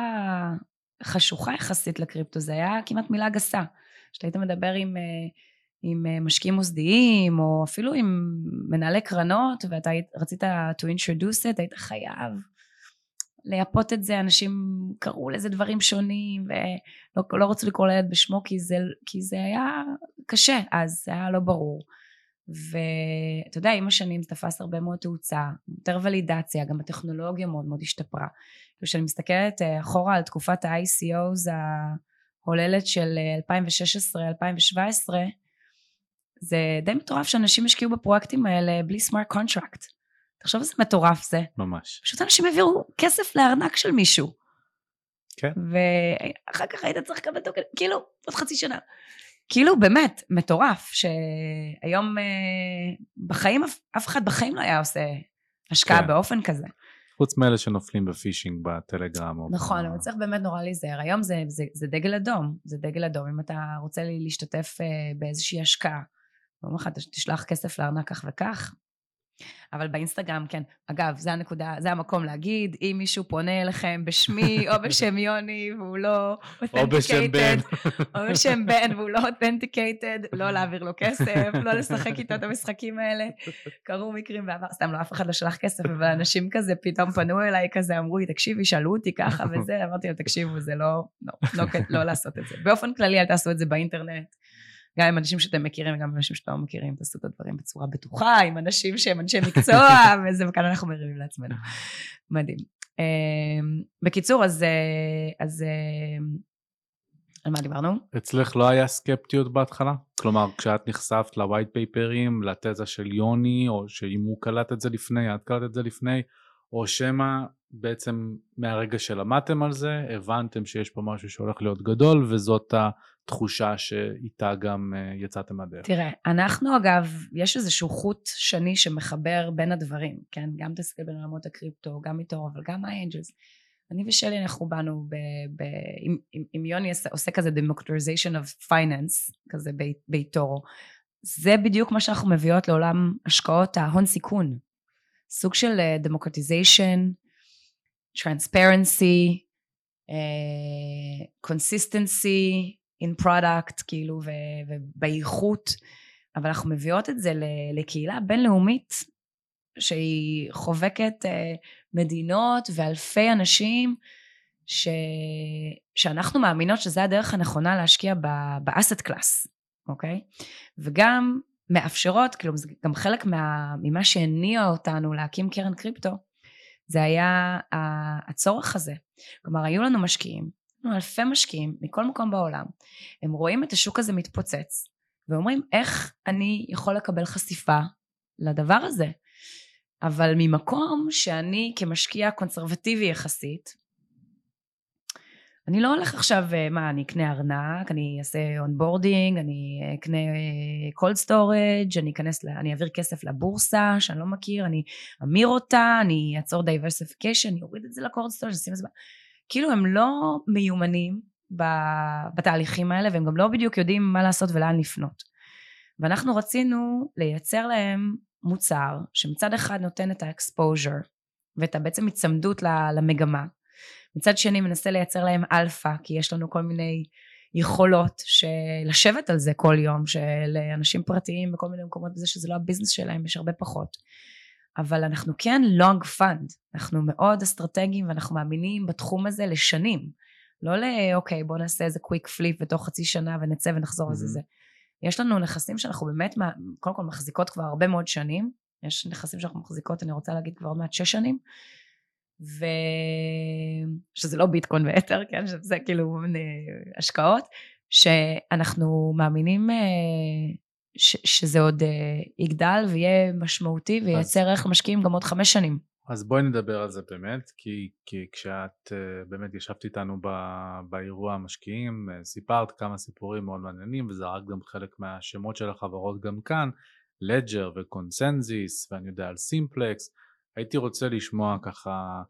Speaker 2: חשוכה יחסית לקריפטו, זה היה כמעט מילה גסה. כשאתה היית מדבר עם, אה, עם אה, משקיעים מוסדיים, או אפילו עם מנהלי קרנות, ואתה רצית to introduce it, היית חייב לייפות את זה, אנשים קראו לזה דברים שונים, ולא לא רצו לקרוא לילד בשמו, כי זה, כי זה היה קשה, אז זה היה לא ברור. ואתה יודע, עם השנים זה תפס הרבה מאוד תאוצה, יותר ולידציה, גם הטכנולוגיה מאוד מאוד השתפרה. כשאני מסתכלת אה, אחורה על תקופת ה-ICOs ההוללת של 2016-2017, אה, זה די מטורף שאנשים השקיעו בפרויקטים האלה בלי smart contract. תחשוב איזה מטורף זה.
Speaker 1: ממש.
Speaker 2: פשוט אנשים העבירו כסף לארנק של מישהו.
Speaker 1: כן.
Speaker 2: ואחר כך היית צריך לקבל טוקן, כאילו, עוד חצי שנה. כאילו באמת מטורף שהיום אה, בחיים אף אחד בחיים לא היה עושה השקעה כן. באופן כזה.
Speaker 1: חוץ מאלה שנופלים בפישינג בטלגרם.
Speaker 2: נכון, אבל צריך באמת נורא להיזהר. היום זה, זה, זה דגל אדום, זה דגל אדום. אם אתה רוצה להשתתף אה, באיזושהי השקעה, אומרים לך, תשלח כסף לארנק כך וכך, אבל באינסטגרם, כן. אגב, זה הנקודה, זה המקום להגיד, אם מישהו פונה אליכם בשמי או בשם יוני והוא לא
Speaker 1: או בשם בן.
Speaker 2: או בשם בן והוא לא אותנטיקייטד, לא להעביר לו כסף, לא לשחק איתו את המשחקים האלה. קרו מקרים בעבר, סתם לא, אף אחד לא שלח כסף, אבל אנשים כזה פתאום פנו אליי כזה, אמרו לי, תקשיבי, שאלו אותי ככה וזה, אמרתי לו, תקשיבו, זה לא, לא, לא, לא לעשות את זה. באופן כללי, אל תעשו את זה באינטרנט. גם עם אנשים שאתם מכירים וגם עם אנשים שאתם לא מכירים, תעשו את הדברים בצורה בטוחה, עם אנשים שהם אנשי מקצוע, וזה, וכאן אנחנו מרימים לעצמנו. מדהים. אמ, בקיצור, אז, אה, אז אה, על מה דיברנו?
Speaker 1: אצלך לא היה סקפטיות בהתחלה? כלומר, כשאת נחשפת לווייט פייפרים, לתזה של יוני, או שאם הוא קלט את זה לפני, את קלט את זה לפני, או שמא בעצם מהרגע שלמדתם על זה, הבנתם שיש פה משהו שהולך להיות גדול, וזאת התחושה שאיתה גם אה, יצאתם לדרך.
Speaker 2: תראה, אנחנו אגב, יש איזשהו חוט שני שמחבר בין הדברים, כן? גם תסתכל בין עולמות הקריפטו, גם איתו, אבל גם האנג'לס. אני ושלי אנחנו באנו, ב, ב, עם, עם יוני עושה כזה democratization of finance, כזה באיתורו. זה בדיוק מה שאנחנו מביאות לעולם השקעות ההון סיכון. סוג של uh, democratization, transparency, uh, consistency in product, כאילו, ובאיכות, אבל אנחנו מביאות את זה לקהילה בינלאומית שהיא חובקת uh, מדינות ואלפי אנשים ש... שאנחנו מאמינות שזה הדרך הנכונה להשקיע באסט קלאס, אוקיי? וגם מאפשרות, כאילו זה גם חלק מה, ממה שהניע אותנו להקים קרן קריפטו, זה היה הצורך הזה. כלומר, היו לנו משקיעים, היו אלפי משקיעים מכל מקום בעולם, הם רואים את השוק הזה מתפוצץ, ואומרים, איך אני יכול לקבל חשיפה לדבר הזה? אבל ממקום שאני כמשקיע קונסרבטיבי יחסית, אני לא הולך עכשיו, אה, מה, אני אקנה ארנק, אני אעשה onboarding, אני אקנה cold אה, storage, אני אכנס, אני אעביר כסף לבורסה שאני לא מכיר, אני אמיר אותה, אני אעשה diversification, אני אוריד את זה ל cold storage, אשים את זה, כאילו הם לא מיומנים בתהליכים האלה, והם גם לא בדיוק יודעים מה לעשות ולאן לפנות. ואנחנו רצינו לייצר להם מוצר שמצד אחד נותן את ה exposure ואת בעצם הצמדות למגמה מצד שני מנסה לייצר להם אלפא כי יש לנו כל מיני יכולות שלשבת על זה כל יום שלאנשים פרטיים בכל מיני מקומות בזה שזה לא ה business שלהם יש הרבה פחות אבל אנחנו כן long fund אנחנו מאוד אסטרטגיים ואנחנו מאמינים בתחום הזה לשנים. לא לאוקיי בוא נעשה איזה quick flip בתוך חצי שנה ונצא ונחזור לזה mm-hmm. זה. יש לנו נכסים שאנחנו באמת קודם כל מחזיקות כבר הרבה מאוד שנים. יש נכסים שאנחנו מחזיקות אני רוצה להגיד כבר עוד מעט שש שנים. ושזה לא ביטקוין ואתר, כן, שזה כאילו השקעות, שאנחנו מאמינים אה, ש... שזה עוד אה, יגדל ויהיה משמעותי וייצר ערך למשקיעים גם עוד חמש שנים.
Speaker 1: אז בואי נדבר על זה באמת, כי, כי כשאת אה, באמת ישבת איתנו ב, באירוע המשקיעים, סיפרת כמה סיפורים מאוד מעניינים, וזרקת גם חלק מהשמות של החברות גם כאן, לג'ר וקונסנזיס, ואני יודע על סימפלקס, הייתי רוצה לשמוע ככה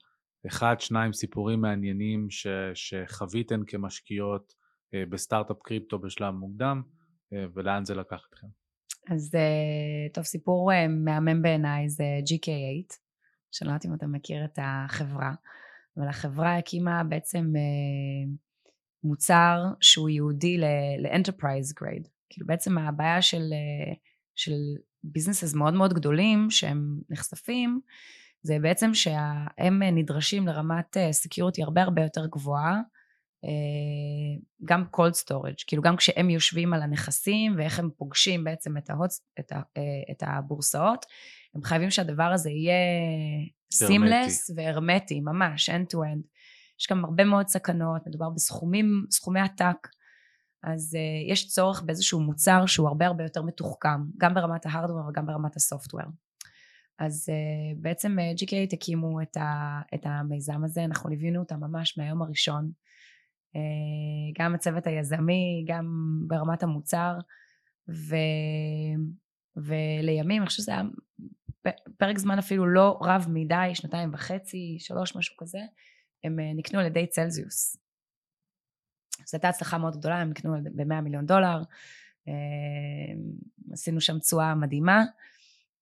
Speaker 1: אחד, שניים סיפורים מעניינים ש, שחוויתן כמשקיעות אה, בסטארט-אפ קריפטו בשלב מוקדם, ולאן זה לקח אתכם.
Speaker 2: אז אה, טוב, סיפור מהמם בעיניי זה GK8, שאני לא יודעת אם אתה מכיר את החברה, אבל החברה הקימה בעצם מוצר שהוא ייעודי ל-Enterprise Grade. כאילו בעצם הבעיה של, של ביזנסס מאוד מאוד גדולים שהם נחשפים זה בעצם שהם נדרשים לרמת סקיורטי הרבה הרבה יותר גבוהה גם cold storage, כאילו גם כשהם יושבים על הנכסים ואיך הם פוגשים בעצם את, ההוץ, את, ה, את הבורסאות, הם חייבים שהדבר הזה יהיה סימלס והרמטי, ממש, end to end. יש גם הרבה מאוד סכנות, מדובר בסכומים, סכומי עתק, אז uh, יש צורך באיזשהו מוצר שהוא הרבה הרבה יותר מתוחכם, גם ברמת ההארדוור וגם ברמת הסופטוור. אז uh, בעצם uh, GK הקימו את, ה, את המיזם הזה, אנחנו ליווינו אותם ממש מהיום הראשון, גם הצוות היזמי, גם ברמת המוצר, ו, ולימים, אני חושבת שזה היה פרק זמן אפילו לא רב מדי, שנתיים וחצי, שלוש, משהו כזה, הם uh, נקנו על ידי צלזיוס. זו הייתה הצלחה מאוד גדולה, הם נקנו ב-100 מיליון דולר, uh, עשינו שם תשואה מדהימה.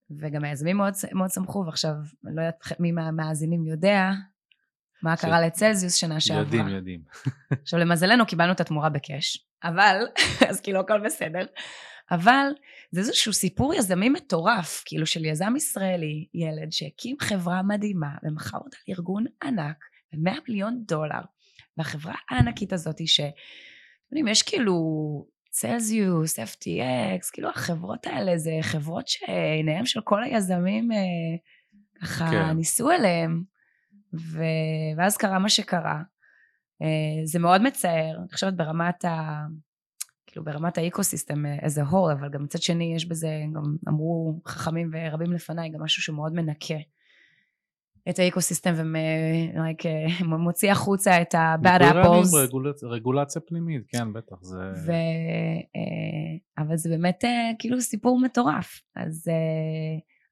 Speaker 2: וגם היזמים מאוד, מאוד שמחו, ועכשיו, אני לא יודעת מי מהמאזינים יודע מה ש... קרה לצלזיוס שנה שעברה.
Speaker 1: יודעים, יודעים.
Speaker 2: עכשיו, למזלנו קיבלנו את התמורה בקאש, אבל, אז כאילו הכל בסדר, אבל זה איזשהו סיפור יזמי מטורף, כאילו של יזם ישראלי, ילד שהקים חברה מדהימה, ומכר אותה לארגון ענק, ב-100 מיליון דולר, והחברה הענקית הזאת, ש... אתם יודעים, יש כאילו צלזיוס, FTX, כאילו החברות האלה זה חברות שעיניהם של כל היזמים אה, ככה כן. ניסו אליהם, ו... ואז קרה מה שקרה. אה, זה מאוד מצער, אני חושבת ברמת ה... כאילו ברמת האקוסיסטם as a whole, אבל גם מצד שני יש בזה, גם אמרו חכמים ורבים לפניי, גם משהו שמאוד מנקה את האקוסיסטם ומוציא החוצה את ה-bad apples.
Speaker 1: רגולציה, רגולציה פנימית, כן, בטח, זה...
Speaker 2: ו... אה, אבל זה באמת אה, כאילו סיפור מטורף. אז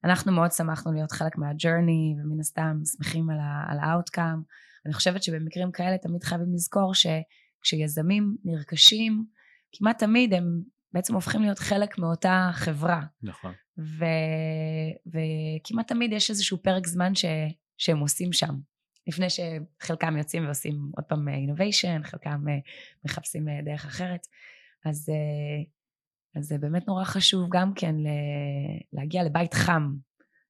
Speaker 2: אנחנו מאוד שמחנו להיות חלק מה-journey, ומן הסתם שמחים על ה-outcome. אני חושבת שבמקרים כאלה תמיד חייבים לזכור שכשיזמים נרכשים, כמעט תמיד הם בעצם הופכים להיות חלק מאותה חברה.
Speaker 1: נכון.
Speaker 2: ו, וכמעט תמיד יש איזשהו פרק זמן ש, שהם עושים שם. לפני שחלקם יוצאים ועושים עוד פעם innovation, חלקם אה, מחפשים אה, דרך אחרת. אז, אה, אז זה באמת נורא חשוב גם כן להגיע לבית חם.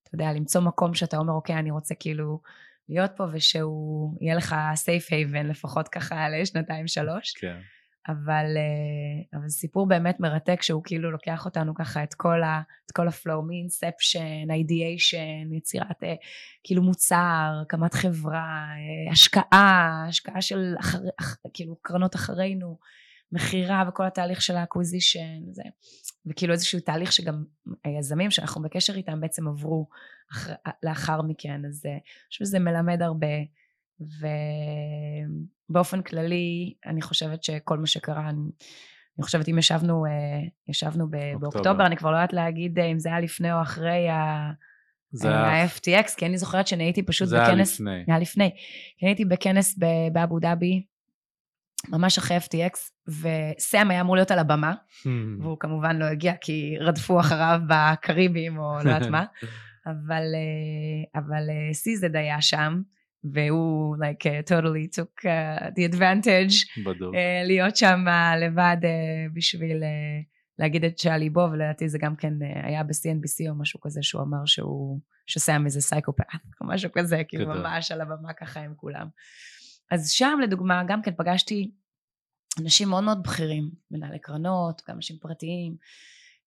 Speaker 2: אתה יודע, למצוא מקום שאתה אומר, אוקיי, אני רוצה כאילו להיות פה ושהוא יהיה לך safe haven לפחות ככה לשנתיים שלוש.
Speaker 1: כן.
Speaker 2: אבל, אה, אבל סיפור באמת מרתק שהוא כאילו לוקח אותנו ככה את כל, ה, את כל הפלואו, מ-inception, ideation, יצירת אה, כאילו מוצר, הקמת חברה, אה, השקעה, השקעה של אחר, אח, כאילו קרנות אחרינו, מכירה וכל התהליך של ה acquisition, זה, וכאילו איזשהו תהליך שגם היזמים שאנחנו בקשר איתם בעצם עברו אחר, לאחר מכן, אז אני חושבת שזה מלמד הרבה. ובאופן כללי אני חושבת שכל מה שקרה, אני, אני חושבת אם ישבנו, אה, ישבנו אוקטובר. באוקטובר, אני כבר לא יודעת להגיד אה, אם זה היה לפני או אחרי ה... זה היה... ה-FTX, כי אני זוכרת שאני הייתי פשוט
Speaker 1: זה
Speaker 2: בכנס...
Speaker 1: זה היה לפני.
Speaker 2: היה לפני. כי אני הייתי בכנס באבו דאבי, ממש אחרי FTX, וסאם היה אמור להיות על הבמה, hmm. והוא כמובן לא הגיע כי רדפו אחריו בקריבים או לא יודעת מה, אבל, אה, אבל סיזד היה שם, והוא like uh, totally took uh, the advantage
Speaker 1: בדוק. Uh,
Speaker 2: להיות שם לבד uh, בשביל uh, להגיד את שעל ליבו ולדעתי זה גם כן uh, היה ב-CNBC או משהו כזה שהוא אמר שהוא שסם איזה סייקופת או משהו כזה כאילו ממש על הבמה ככה עם כולם. אז שם לדוגמה גם כן פגשתי אנשים מאוד מאוד בכירים מנהלי קרנות גם אנשים פרטיים.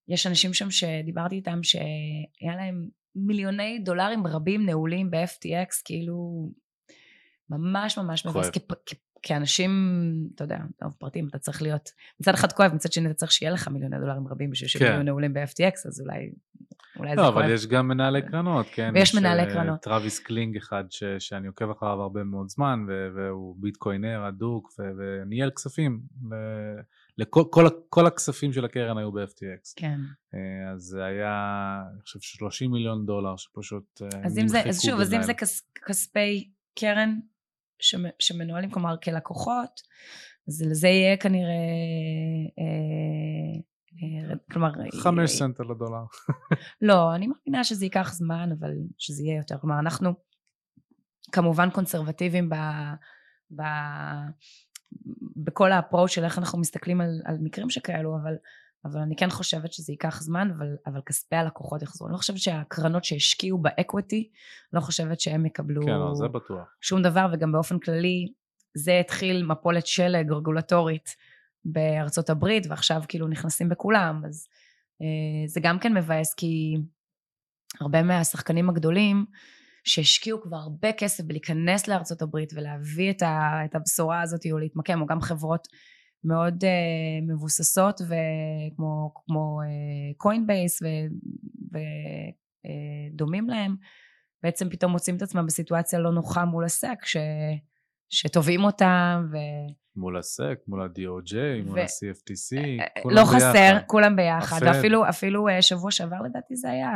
Speaker 2: יש אנשים שם שדיברתי איתם שהיה להם מיליוני דולרים רבים נעולים ב-FTX, כאילו ממש ממש מבאס, כאנשים, אתה יודע, טוב, פרטים, אתה צריך להיות, מצד אחד כואב, מצד שני אתה צריך שיהיה לך מיליוני דולרים רבים בשביל שהם כן. יהיו נעולים ב-FTX, אז אולי, אולי
Speaker 1: לא, זה כואב. לא, אבל יש גם מנהלי קרנות, כן?
Speaker 2: ויש מנהלי אה, קרנות.
Speaker 1: טרוויס קלינג אחד ש, שאני עוקב אחריו הרבה מאוד זמן, והוא ביטקוינר אדוק, וניהל כספים. לכל כל, כל הכספים של הקרן היו ב-FTX.
Speaker 2: כן.
Speaker 1: אה, אז זה היה, אני חושב, 30 מיליון דולר שפשוט
Speaker 2: אה, אז אם זה, אז שוב, אז אם זה כס, כספי קרן שמנוהלים, כלומר כלקוחות, אז לזה יהיה כנראה, אה, אה, כלומר...
Speaker 1: חמש סנט על הדולר.
Speaker 2: לא, אני מאמינה שזה ייקח זמן, אבל שזה יהיה יותר. כלומר, אנחנו כמובן קונסרבטיביים ב... ב בכל ה approach של איך אנחנו מסתכלים על, על מקרים שכאלו, אבל אבל אני כן חושבת שזה ייקח זמן, אבל, אבל כספי הלקוחות יחזרו. אני לא חושבת שהקרנות שהשקיעו ב equity, לא חושבת שהם יקבלו
Speaker 1: כן, זה בטוח.
Speaker 2: שום דבר, וגם באופן כללי, זה התחיל מפולת שלג רגולטורית בארצות הברית, ועכשיו כאילו נכנסים בכולם, אז אה, זה גם כן מבאס, כי הרבה מהשחקנים הגדולים, שהשקיעו כבר הרבה כסף בלהיכנס לארצות הברית ולהביא את, ה, את הבשורה הזאת או להתמקם, או גם חברות מאוד uh, מבוססות וכמו כמו קוינבייס uh, ודומים uh, להם, בעצם פתאום מוצאים את עצמם בסיטואציה לא נוחה מול ה-SEC, ש, שתובעים אותם ו...
Speaker 1: מול ה-SEC, מול ה-DOJ, ו... מול ה-CFTC,
Speaker 2: אה, כולם לא ביחד. לא חסר, כולם ביחד, אפל. ואפילו אפילו, שבוע שעבר לדעתי זה היה,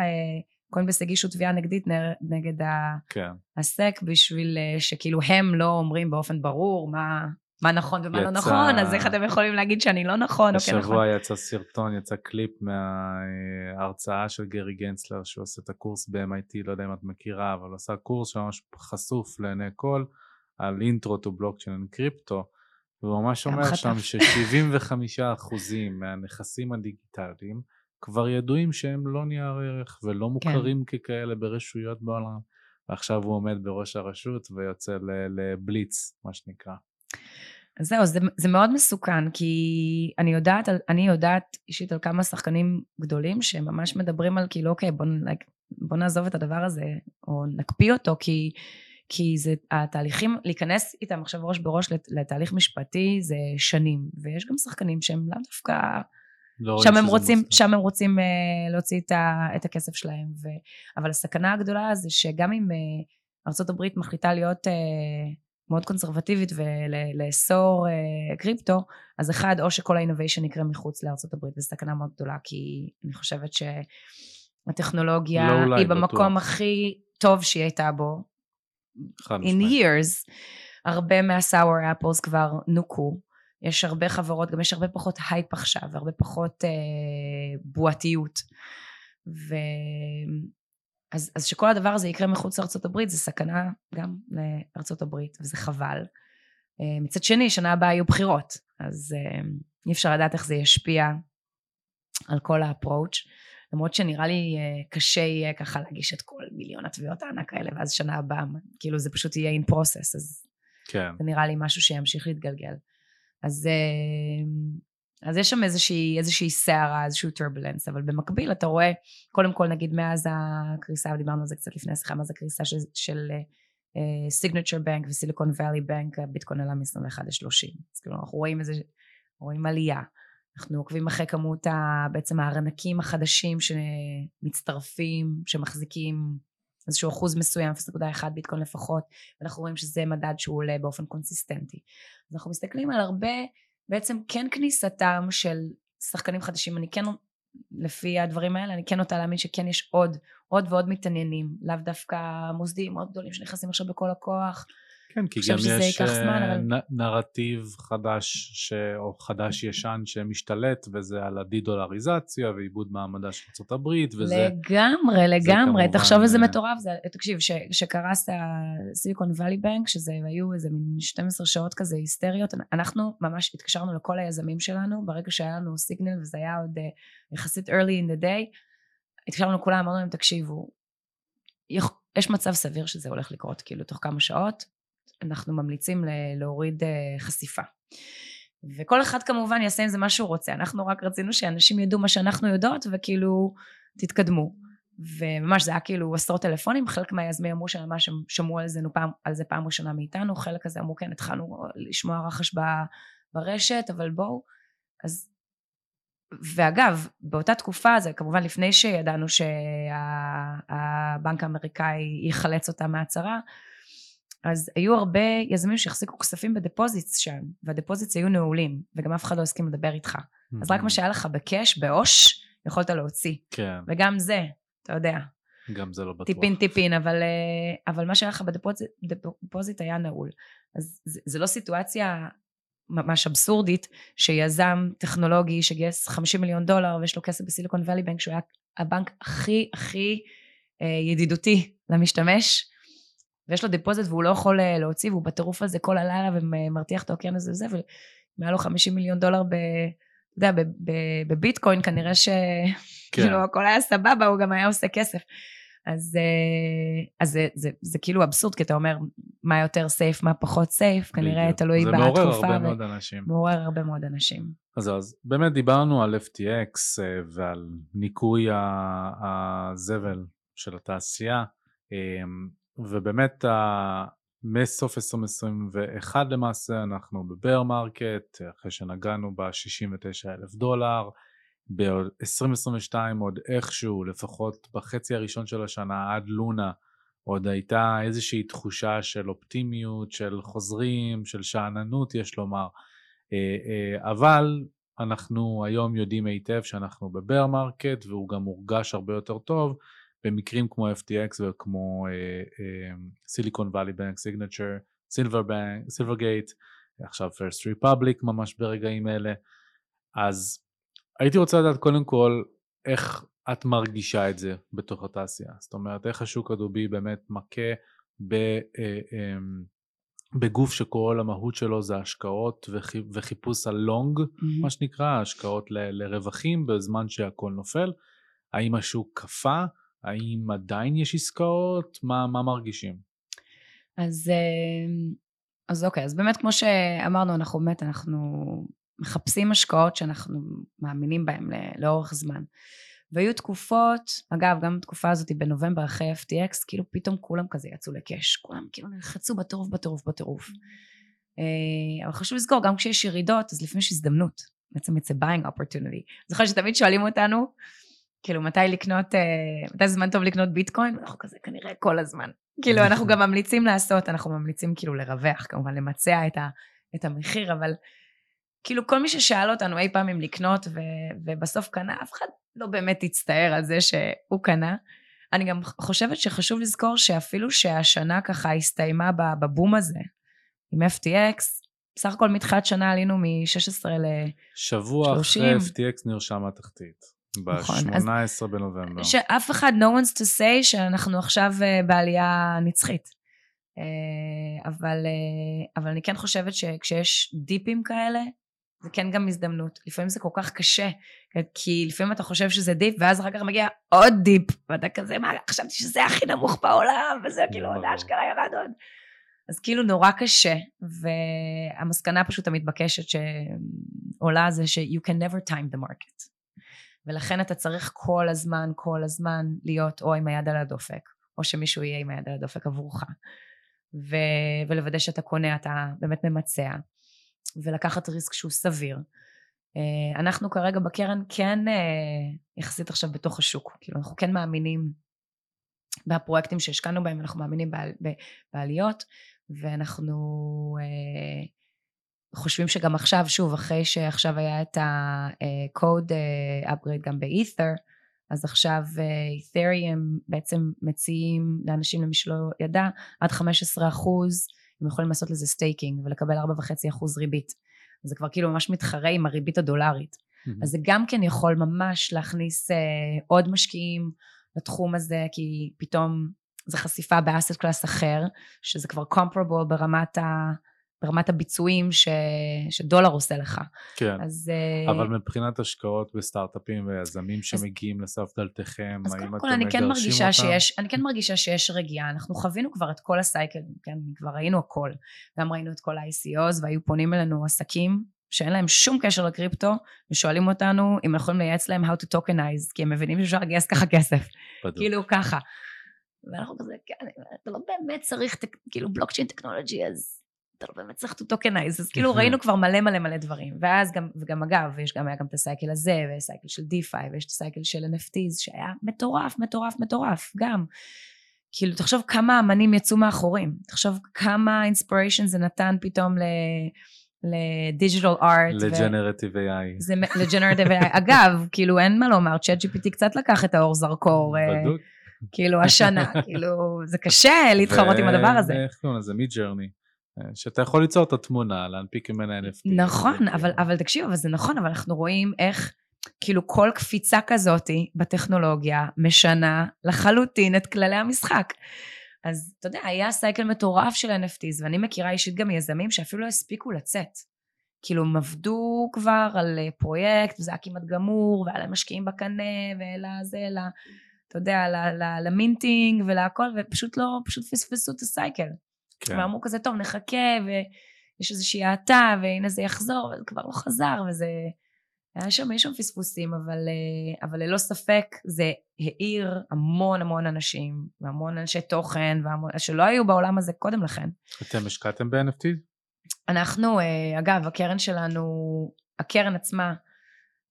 Speaker 2: קוינבייס הגישו תביעה נגדית נגד
Speaker 1: כן.
Speaker 2: ה-SEC בשביל שכאילו הם לא אומרים באופן ברור מה, מה נכון ומה לא יצא... לא נכון, אז איך אתם יכולים להגיד שאני לא נכון או כן נכון?
Speaker 1: השבוע יצא סרטון, יצא קליפ מההרצאה של גרי גנסלר שהוא עושה את הקורס ב-MIT, לא יודע אם את מכירה, אבל הוא עשה קורס שממש חשוף לעיני כל על אינטרו טו בלוקצ'יין קריפטו, והוא ממש אומר שם ש-75% מהנכסים הדיגיטליים כבר ידועים שהם לא נייר ערך ולא כן. מוכרים כן. ככאלה ברשויות בעולם, ועכשיו הוא עומד בראש הרשות ויוצא לבליץ, מה שנקרא.
Speaker 2: אז זהו, זה, זה מאוד מסוכן, כי אני יודעת, אני יודעת אישית על כמה שחקנים גדולים שממש מדברים על כאילו, אוקיי, בוא, בוא נעזוב את הדבר הזה, או נקפיא אותו, כי, כי זה התהליכים, להיכנס איתם עכשיו ראש בראש לתהליך משפטי זה שנים, ויש גם שחקנים שהם לאו דווקא... לא שם, הם רוצים. שם הם רוצים uh, להוציא את, ה, את הכסף שלהם. ו, אבל הסכנה הגדולה זה שגם אם uh, ארה"ב מחליטה להיות uh, מאוד קונסרבטיבית ולאסור uh, קריפטו, אז אחד, או שכל האינוביישן יקרה מחוץ לארה"ב, זו סכנה מאוד גדולה, כי אני חושבת שהטכנולוגיה לא היא במקום בטוח. הכי טוב שהיא הייתה בו. in years. הרבה מה-sour apples כבר נוקו. יש הרבה חברות, גם יש הרבה פחות הייפ עכשיו, הרבה פחות אה, בועתיות. ו... אז, אז שכל הדבר הזה יקרה מחוץ לארצות הברית זה סכנה גם לארצות הברית, וזה חבל. אה, מצד שני, שנה הבאה יהיו בחירות, אז אה, אי אפשר לדעת איך זה ישפיע על כל ה approach. למרות שנראה לי אה, קשה יהיה ככה להגיש את כל מיליון התביעות הענק האלה, ואז שנה הבאה, כאילו זה פשוט יהיה in process, אז כן. זה נראה לי משהו שימשיך להתגלגל. אז, אז יש שם איזושהי, איזושהי סערה, איזשהו טורבולנס, אבל במקביל אתה רואה, קודם כל נגיד מאז הקריסה, ודיברנו על זה קצת לפני השיחה, מאז הקריסה של, של סיגנצ'ר בנק וסיליקון ואלי בנק, הביטקוין עלה מ-21 ל-30. אז כאילו אנחנו רואים איזה, רואים עלייה. אנחנו עוקבים אחרי כמות ה, בעצם הארנקים החדשים שמצטרפים, שמחזיקים איזשהו אחוז מסוים, 0.1 ביטקוין לפחות, ואנחנו רואים שזה מדד שהוא עולה באופן קונסיסטנטי. אז אנחנו מסתכלים על הרבה, בעצם כן כניסתם של שחקנים חדשים, אני כן, לפי הדברים האלה, אני כן נוטה להאמין שכן יש עוד, עוד ועוד מתעניינים, לאו דווקא מוסדיים מאוד גדולים שנכנסים עכשיו בכל הכוח,
Speaker 1: כן, כי גם יש זמן, אה, אבל... נרטיב חדש ש... או חדש ישן שמשתלט וזה על הדי-דולריזציה ועיבוד מעמדה של ארה"ב וזה...
Speaker 2: לגמרי, לגמרי, תחשוב איזה אה, מטורף זה, תקשיב, שקרס הסיליקון וואלי בנק, שזה היו איזה מין 12 שעות כזה היסטריות, אנחנו ממש התקשרנו לכל היזמים שלנו ברגע שהיה לנו סיגנל וזה היה עוד אה, יחסית early in the day, התקשרנו לכולם, אמרנו להם תקשיבו, יש מצב סביר שזה הולך לקרות כאילו תוך כמה שעות, אנחנו ממליצים להוריד אה, חשיפה. וכל אחד כמובן יעשה עם זה מה שהוא רוצה, אנחנו רק רצינו שאנשים ידעו מה שאנחנו יודעות וכאילו תתקדמו. וממש זה היה כאילו עשרות טלפונים, חלק מהיזמים אמרו שממש שמעו על על זה פעם ראשונה מאיתנו, חלק הזה אמרו כן התחלנו לשמוע רחש ברשת, אבל בואו, אז ואגב, באותה תקופה, זה כמובן לפני שידענו שהבנק האמריקאי יחלץ אותה מהצהרה, אז היו הרבה יזמים שהחזיקו כספים בדפוזיטס שם, והדפוזיטס היו נעולים, וגם אף אחד לא הסכים לדבר איתך. Mm-hmm. אז רק מה שהיה לך בקאש, בעו"ש, יכולת להוציא.
Speaker 1: כן.
Speaker 2: וגם זה, אתה יודע.
Speaker 1: גם זה לא בטוח.
Speaker 2: טיפין טיפין, אבל, אה, אבל מה שהיה לך ב deposit היה נעול. אז זה, זה לא סיטואציה ממש אבסורדית, שיזם טכנולוגי שגייס 50 מיליון דולר ויש לו כסף בסיליקון וואלי בנק, שהוא היה הבנק הכי הכי אה, ידידותי למשתמש, ויש לו deposit והוא לא יכול אה, להוציא והוא בטירוף הזה כל הלילה ומרתיח את האוקיין הזה וזה והיה לו 50 מיליון דולר ב... אתה יודע, בביטקוין כנראה שכאילו כן. הכל היה סבבה, הוא גם היה עושה כסף. אז, אה, אז זה, זה, זה כאילו אבסורד, כי אתה אומר מה יותר safe, מה פחות safe, כנראה בדיוק. תלוי בתקופה.
Speaker 1: זה מעורר הרבה ו... מאוד אנשים.
Speaker 2: מעורר הרבה מאוד אנשים.
Speaker 1: אז, אז באמת דיברנו על FTX אה, ועל ניקוי הזבל של התעשייה. ובאמת מסוף 2021 למעשה אנחנו ב bear market אחרי שנגענו ב-69 אלף דולר ב-2022 עוד איכשהו לפחות בחצי הראשון של השנה עד לונה עוד הייתה איזושהי תחושה של אופטימיות, של חוזרים, של שאננות יש לומר. אה, אה, אבל אנחנו היום יודעים היטב שאנחנו ב bear market והוא גם מורגש הרבה יותר טוב במקרים כמו FTX וכמו Silicon Valley Bank, Signature, Silver Bank, Silvergate, עכשיו פרסט ריפבליק ממש ברגעים אלה. אז הייתי רוצה לדעת קודם כל איך את מרגישה את זה בתוך התעשייה. זאת אומרת, איך השוק הדובי באמת מכה ב, אה, אה, בגוף שכל המהות שלו זה השקעות וחיפוש על לונג, mm-hmm. מה שנקרא, השקעות ל, לרווחים בזמן שהכל נופל. האם השוק קפא? האם עדיין יש עסקאות? מה, מה מרגישים?
Speaker 2: אז, אה, אז אוקיי, אז באמת כמו שאמרנו, אנחנו באמת, אנחנו מחפשים השקעות שאנחנו מאמינים בהן לאורך זמן. והיו תקופות, אגב, גם בתקופה הזאת בנובמבר אחרי FTX, כאילו פתאום כולם כזה יצאו לקאש, כולם כאילו נלחצו בטירוף, בטירוף, בטירוף. אה, אבל חשוב לזכור, גם כשיש ירידות, אז לפעמים יש הזדמנות. בעצם it's a buying opportunity. זוכר שתמיד שואלים אותנו, כאילו, מתי לקנות, אה, מתי זמן טוב לקנות ביטקוין? אנחנו כזה כנראה כל הזמן. כאילו, אנחנו גם ממליצים לעשות, אנחנו ממליצים כאילו לרווח, כמובן, למצע את, ה, את המחיר, אבל כאילו, כל מי ששאל אותנו אי פעם אם לקנות, ו, ובסוף קנה, אף אחד לא באמת הצטער על זה שהוא קנה. אני גם חושבת שחשוב לזכור שאפילו שהשנה ככה הסתיימה בבום הזה, עם FTX, בסך הכל מתחילת שנה עלינו מ-16 ל-30.
Speaker 1: שבוע אחרי FTX נרשם התחתית.
Speaker 2: נכון,
Speaker 1: ב-18 בנובמבר.
Speaker 2: שאף אחד, no one's to say, שאנחנו עכשיו אה, בעלייה נצחית. אה, אבל, אה, אבל אני כן חושבת שכשיש דיפים כאלה, זה כן גם הזדמנות. לפעמים זה כל כך קשה, כי לפעמים אתה חושב שזה dip, ואז אחר כך מגיע עוד dip, ואתה כזה, מה, חשבתי שזה הכי נמוך בעולם, וזה כאילו, עוד אשכרה ירד עוד. אז כאילו נורא קשה, והמסקנה פשוט המתבקשת שעולה זה ש- you can never time the market. ולכן אתה צריך כל הזמן, כל הזמן להיות או עם היד על הדופק, או שמישהו יהיה עם היד על הדופק עבורך. ו- ולוודא שאתה קונה, אתה באמת ממצע, ולקחת ריסק שהוא סביר. Uh, אנחנו כרגע בקרן כן uh, יחסית עכשיו בתוך השוק, כאילו אנחנו כן מאמינים בפרויקטים שהשקענו בהם, אנחנו מאמינים בעל, בעליות, ואנחנו uh, חושבים שגם עכשיו, שוב, אחרי שעכשיו היה את ה-code upgrade גם ב-ether, אז עכשיו Ethereum בעצם מציעים לאנשים למי שלא ידע, עד 15 אחוז, הם יכולים לעשות לזה staking ולקבל 4.5 אחוז ריבית. זה כבר כאילו ממש מתחרה עם הריבית הדולרית. Mm-hmm. אז זה גם כן יכול ממש להכניס אה, עוד משקיעים לתחום הזה, כי פתאום זה חשיפה ב asset class אחר, שזה כבר comparable ברמת ה... ברמת הביצועים ש... שדולר עושה לך.
Speaker 1: כן, אז, אבל מבחינת השקעות בסטארט-אפים ויזמים שמגיעים אז... לסף דלתכם,
Speaker 2: האם אתם כל, כן מרגישה אותם? שיש, אני כן מרגישה שיש רגיעה, אנחנו חווינו כבר את כל הסייקל, כן, כבר ראינו הכל, גם ראינו את כל ה-ICOs והיו פונים אלינו עסקים שאין להם שום קשר לקריפטו, ושואלים אותנו אם אנחנו יכולים לייעץ להם how to tokenize, כי הם מבינים שאפשר לגייס ככה כסף. בדיוק. כאילו ככה. ואנחנו כזה, כן, אתה לא באמת צריך, כאילו blockchain technology, אז אתה לא באמת צריך to tokenize, אז כאילו ראינו כבר מלא מלא מלא דברים. ואז גם, וגם אגב, יש גם, היה גם את ה cycle הזה, ויש cycle של DeFi, ויש את ה cycle של NFTs, שהיה מטורף, מטורף, מטורף, גם. כאילו, תחשוב כמה אמנים יצאו מהחורים, תחשוב כמה inspiration זה נתן פתאום ל... ל digital
Speaker 1: art. ל generative AI.
Speaker 2: זה ל generative AI. אגב, כאילו אין מה לומר, ChatGPT קצת לקח את האור זרקור. אה, בדוק. כאילו השנה, כאילו זה קשה להתחרות עם הדבר הזה.
Speaker 1: ואיך קוראים לזה? מי ג'רני. שאתה יכול ליצור את התמונה, להנפיק ממנה NFT.
Speaker 2: נכון, אבל, אבל תקשיב, אבל זה נכון, אבל אנחנו רואים איך כאילו כל קפיצה כזאת בטכנולוגיה משנה לחלוטין את כללי המשחק. אז אתה יודע, היה סייקל מטורף של NFTs, ואני מכירה אישית גם יזמים שאפילו לא הספיקו לצאת. כאילו הם עבדו כבר על אה, פרויקט, וזה היה כמעט גמור, והיה להם משקיעים בקנה, ולזה, ל... אתה יודע, למינטינג ולהכל, ופשוט לא, פשוט פספסו את הסייקל. כן. ואמרו כזה, טוב, נחכה, ויש איזושהי האטה, והנה זה יחזור, וזה כבר לא חזר, וזה... היה שם, יש שם פספוסים, אבל, אה, אבל ללא ספק זה העיר המון המון אנשים, והמון אנשי תוכן, והמון, שלא היו בעולם הזה קודם לכן.
Speaker 1: אתם השקעתם ב-NFT?
Speaker 2: אנחנו, אה, אגב, הקרן שלנו, הקרן עצמה,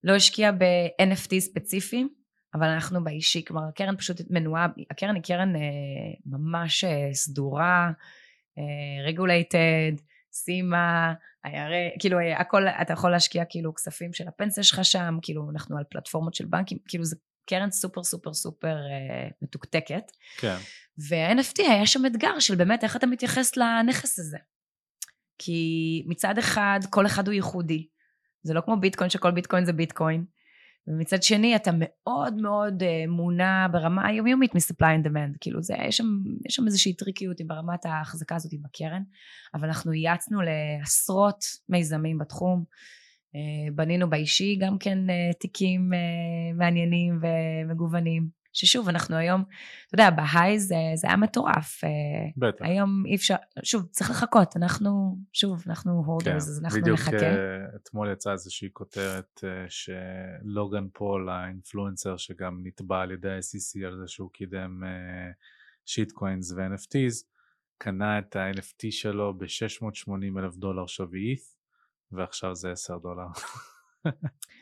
Speaker 2: לא השקיעה ב-NFT ספציפי, אבל אנחנו באישי, כלומר הקרן פשוט מנועה, הקרן היא קרן אה, ממש סדורה, regulated, CIMA, הירא, כאילו הכל, אתה יכול להשקיע כאילו כספים של הפנסיה שלך שם, כאילו אנחנו על פלטפורמות של בנקים, כאילו זה קרן סופר סופר סופר אה, מתוקתקת.
Speaker 1: כן.
Speaker 2: וה-NFT היה שם אתגר של באמת איך אתה מתייחס לנכס הזה. כי מצד אחד, כל אחד הוא ייחודי. זה לא כמו ביטקוין שכל ביטקוין זה ביטקוין. ומצד שני אתה מאוד מאוד uh, מונע ברמה היומיומית מ-supply and demand, כאילו זה, יש שם, יש שם איזושהי טריקיות ברמת ההחזקה הזאת בקרן, אבל אנחנו ייעצנו לעשרות מיזמים בתחום, uh, בנינו באישי גם כן uh, תיקים מעניינים ומגוונים, ששוב, אנחנו היום, אתה יודע, בהיי זה, זה היה מטורף. אה,
Speaker 1: בטח.
Speaker 2: היום אי אפשר, שוב, צריך לחכות, אנחנו, שוב, אנחנו הורדרס,
Speaker 1: כן,
Speaker 2: אז אנחנו
Speaker 1: בדיוק
Speaker 2: נחכה.
Speaker 1: אה, אתמול יצאה איזושהי כותרת אה, שלוגן פול, האינפלואנסר שגם נתבע על ידי ה-SEC על זה שהוא קידם שיט קוינס ו-NFTs, קנה את ה-NFT שלו ב-680 אלף דולר שווי ETH, ועכשיו זה 10 דולר.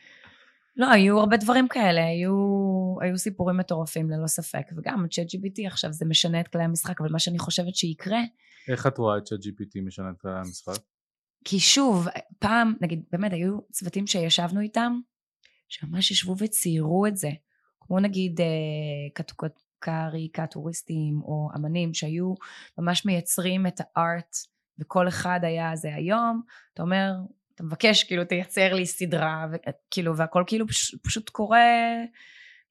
Speaker 2: לא, היו הרבה דברים כאלה, היו, היו סיפורים מטורפים ללא ספק, וגם צ'אט GPT עכשיו זה משנה את כלי המשחק, אבל מה שאני חושבת שיקרה,
Speaker 1: איך את רואה את שה-GPT משנה את כללי המשחק?
Speaker 2: כי שוב, פעם, נגיד, באמת, היו צוותים שישבנו איתם, שממש ישבו וציירו את זה, כמו נגיד אה, קריקטוריסטים או אמנים שהיו ממש מייצרים את הארט, וכל אחד היה זה היום, אתה אומר, אתה מבקש, כאילו, תייצר לי סדרה, וכאילו, והכל כאילו פש, פשוט קורה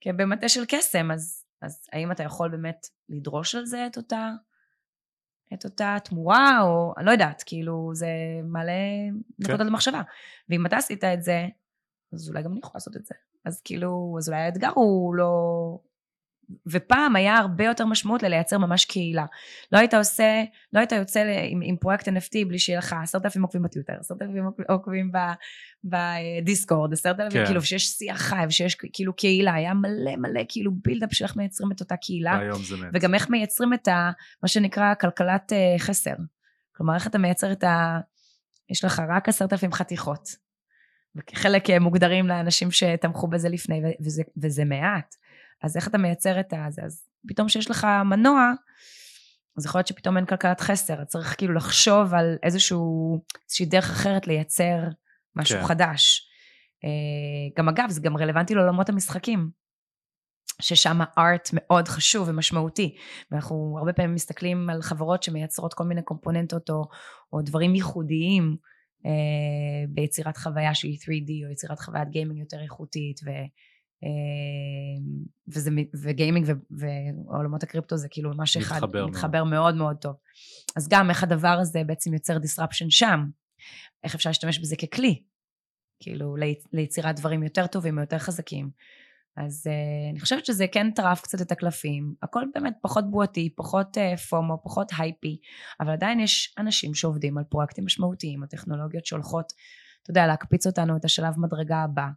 Speaker 2: במטה של קסם, אז, אז האם אתה יכול באמת לדרוש על זה את אותה, את אותה תמורה, או אני לא יודעת, כאילו, זה מעלה נקודות
Speaker 1: כן.
Speaker 2: למחשבה. ואם אתה עשית את זה, אז אולי גם אני יכולה לעשות את זה. אז כאילו, אז אולי האתגר הוא לא... ופעם היה הרבה יותר משמעות ללייצר ממש קהילה. לא היית עושה, לא היית יוצא עם, עם פרויקט NFT בלי שיהיה לך עשרת אלפים עוקבים בטוויטר, עשרת אלפים עוקבים בדיסקורד, עשרת אלפים,
Speaker 1: כן.
Speaker 2: כאילו, שיש שיח חי ושיש כאילו קהילה, היה מלא מלא כאילו בילדאפ של איך מייצרים את אותה קהילה,
Speaker 1: והיום זה מת.
Speaker 2: וגם איך מייצרים את ה, מה שנקרא כלכלת אה, חסר. כלומר, איך אתה מייצר את ה... יש לך רק עשרת אלפים חתיכות. וחלק אה, מוגדרים לאנשים שתמכו בזה לפני, וזה, וזה מעט. אז איך אתה מייצר את הזה? אז פתאום שיש לך מנוע, אז יכול להיות שפתאום אין כלכלת חסר, אז צריך כאילו לחשוב על איזשהו, איזושהי דרך אחרת לייצר משהו
Speaker 1: כן.
Speaker 2: חדש. אה, גם אגב, זה גם רלוונטי לעולמות המשחקים, ששם הארט מאוד חשוב ומשמעותי, ואנחנו הרבה פעמים מסתכלים על חברות שמייצרות כל מיני קומפוננטות או, או דברים ייחודיים אה, ביצירת חוויה שהיא 3D או יצירת חוויית גיימינג יותר איכותית, ו, וזה, מ- וגיימינג ועולמות הקריפטו זה כאילו ממש אחד,
Speaker 1: מתחבר מאוד.
Speaker 2: מתחבר מאוד מאוד טוב. אז גם איך הדבר הזה בעצם יוצר disruption שם, איך אפשר להשתמש בזה ככלי, כאילו ליצ- ליצירת דברים יותר טובים ויותר חזקים. אז uh, אני חושבת שזה כן טרף קצת את הקלפים, הכל באמת פחות בועתי, פחות uh, פומו, פחות הייפי, אבל עדיין יש אנשים שעובדים על פרויקטים משמעותיים, הטכנולוגיות שהולכות, אתה יודע, להקפיץ אותנו את השלב מדרגה הבא.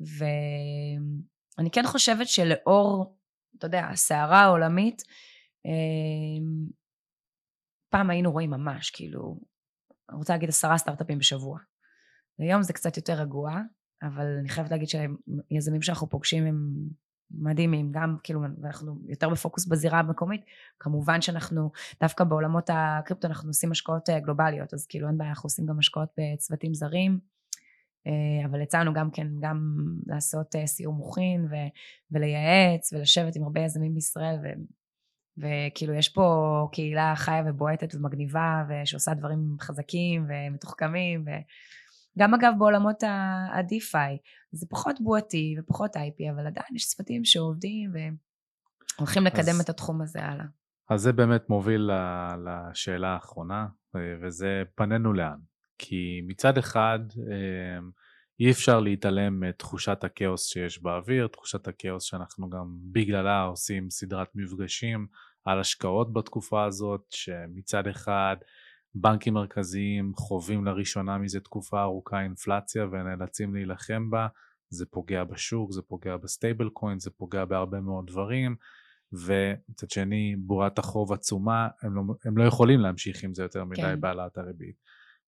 Speaker 2: ואני כן חושבת שלאור, אתה יודע, הסערה העולמית, אה, פעם היינו רואים ממש, כאילו, אני רוצה להגיד עשרה סטארט-אפים בשבוע. היום זה קצת יותר רגוע, אבל אני חייבת להגיד שהיזמים שאנחנו פוגשים הם מדהימים, גם כאילו, ואנחנו יותר בפוקוס בזירה המקומית, כמובן שאנחנו, דווקא בעולמות הקריפטו אנחנו עושים השקעות אה, גלובליות, אז כאילו אין בעיה, אנחנו עושים גם השקעות בצוותים זרים, אבל יצאנו גם כן, גם לעשות אה, סיור מוחין ו- ולייעץ ולשבת עם הרבה יזמים בישראל, ו- וכאילו יש פה קהילה חיה ובועטת ומגניבה ושעושה דברים חזקים ומתוחכמים, וגם אגב בעולמות ה-DeFi, זה פחות בועתי ופחות IP, אבל עדיין יש צוותים שעובדים והולכים לקדם
Speaker 1: אז-
Speaker 2: את התחום הזה הלאה.
Speaker 1: אז זה באמת מוביל לשאלה האחרונה, אה, וזה פנינו לאן. כי מצד אחד אה, אי אפשר להתעלם מתחושת הכאוס שיש באוויר, תחושת הכאוס שאנחנו גם בגללה עושים סדרת מפגשים על השקעות בתקופה הזאת, שמצד אחד בנקים מרכזיים חווים לראשונה מזה תקופה ארוכה אינפלציה ונאלצים להילחם בה, זה פוגע בשוק, זה פוגע ב stablecoin, זה פוגע בהרבה מאוד דברים, ומצד שני בועת החוב עצומה, הם לא, הם לא יכולים להמשיך עם זה יותר מדי
Speaker 2: כן.
Speaker 1: בהעלאת הריבית.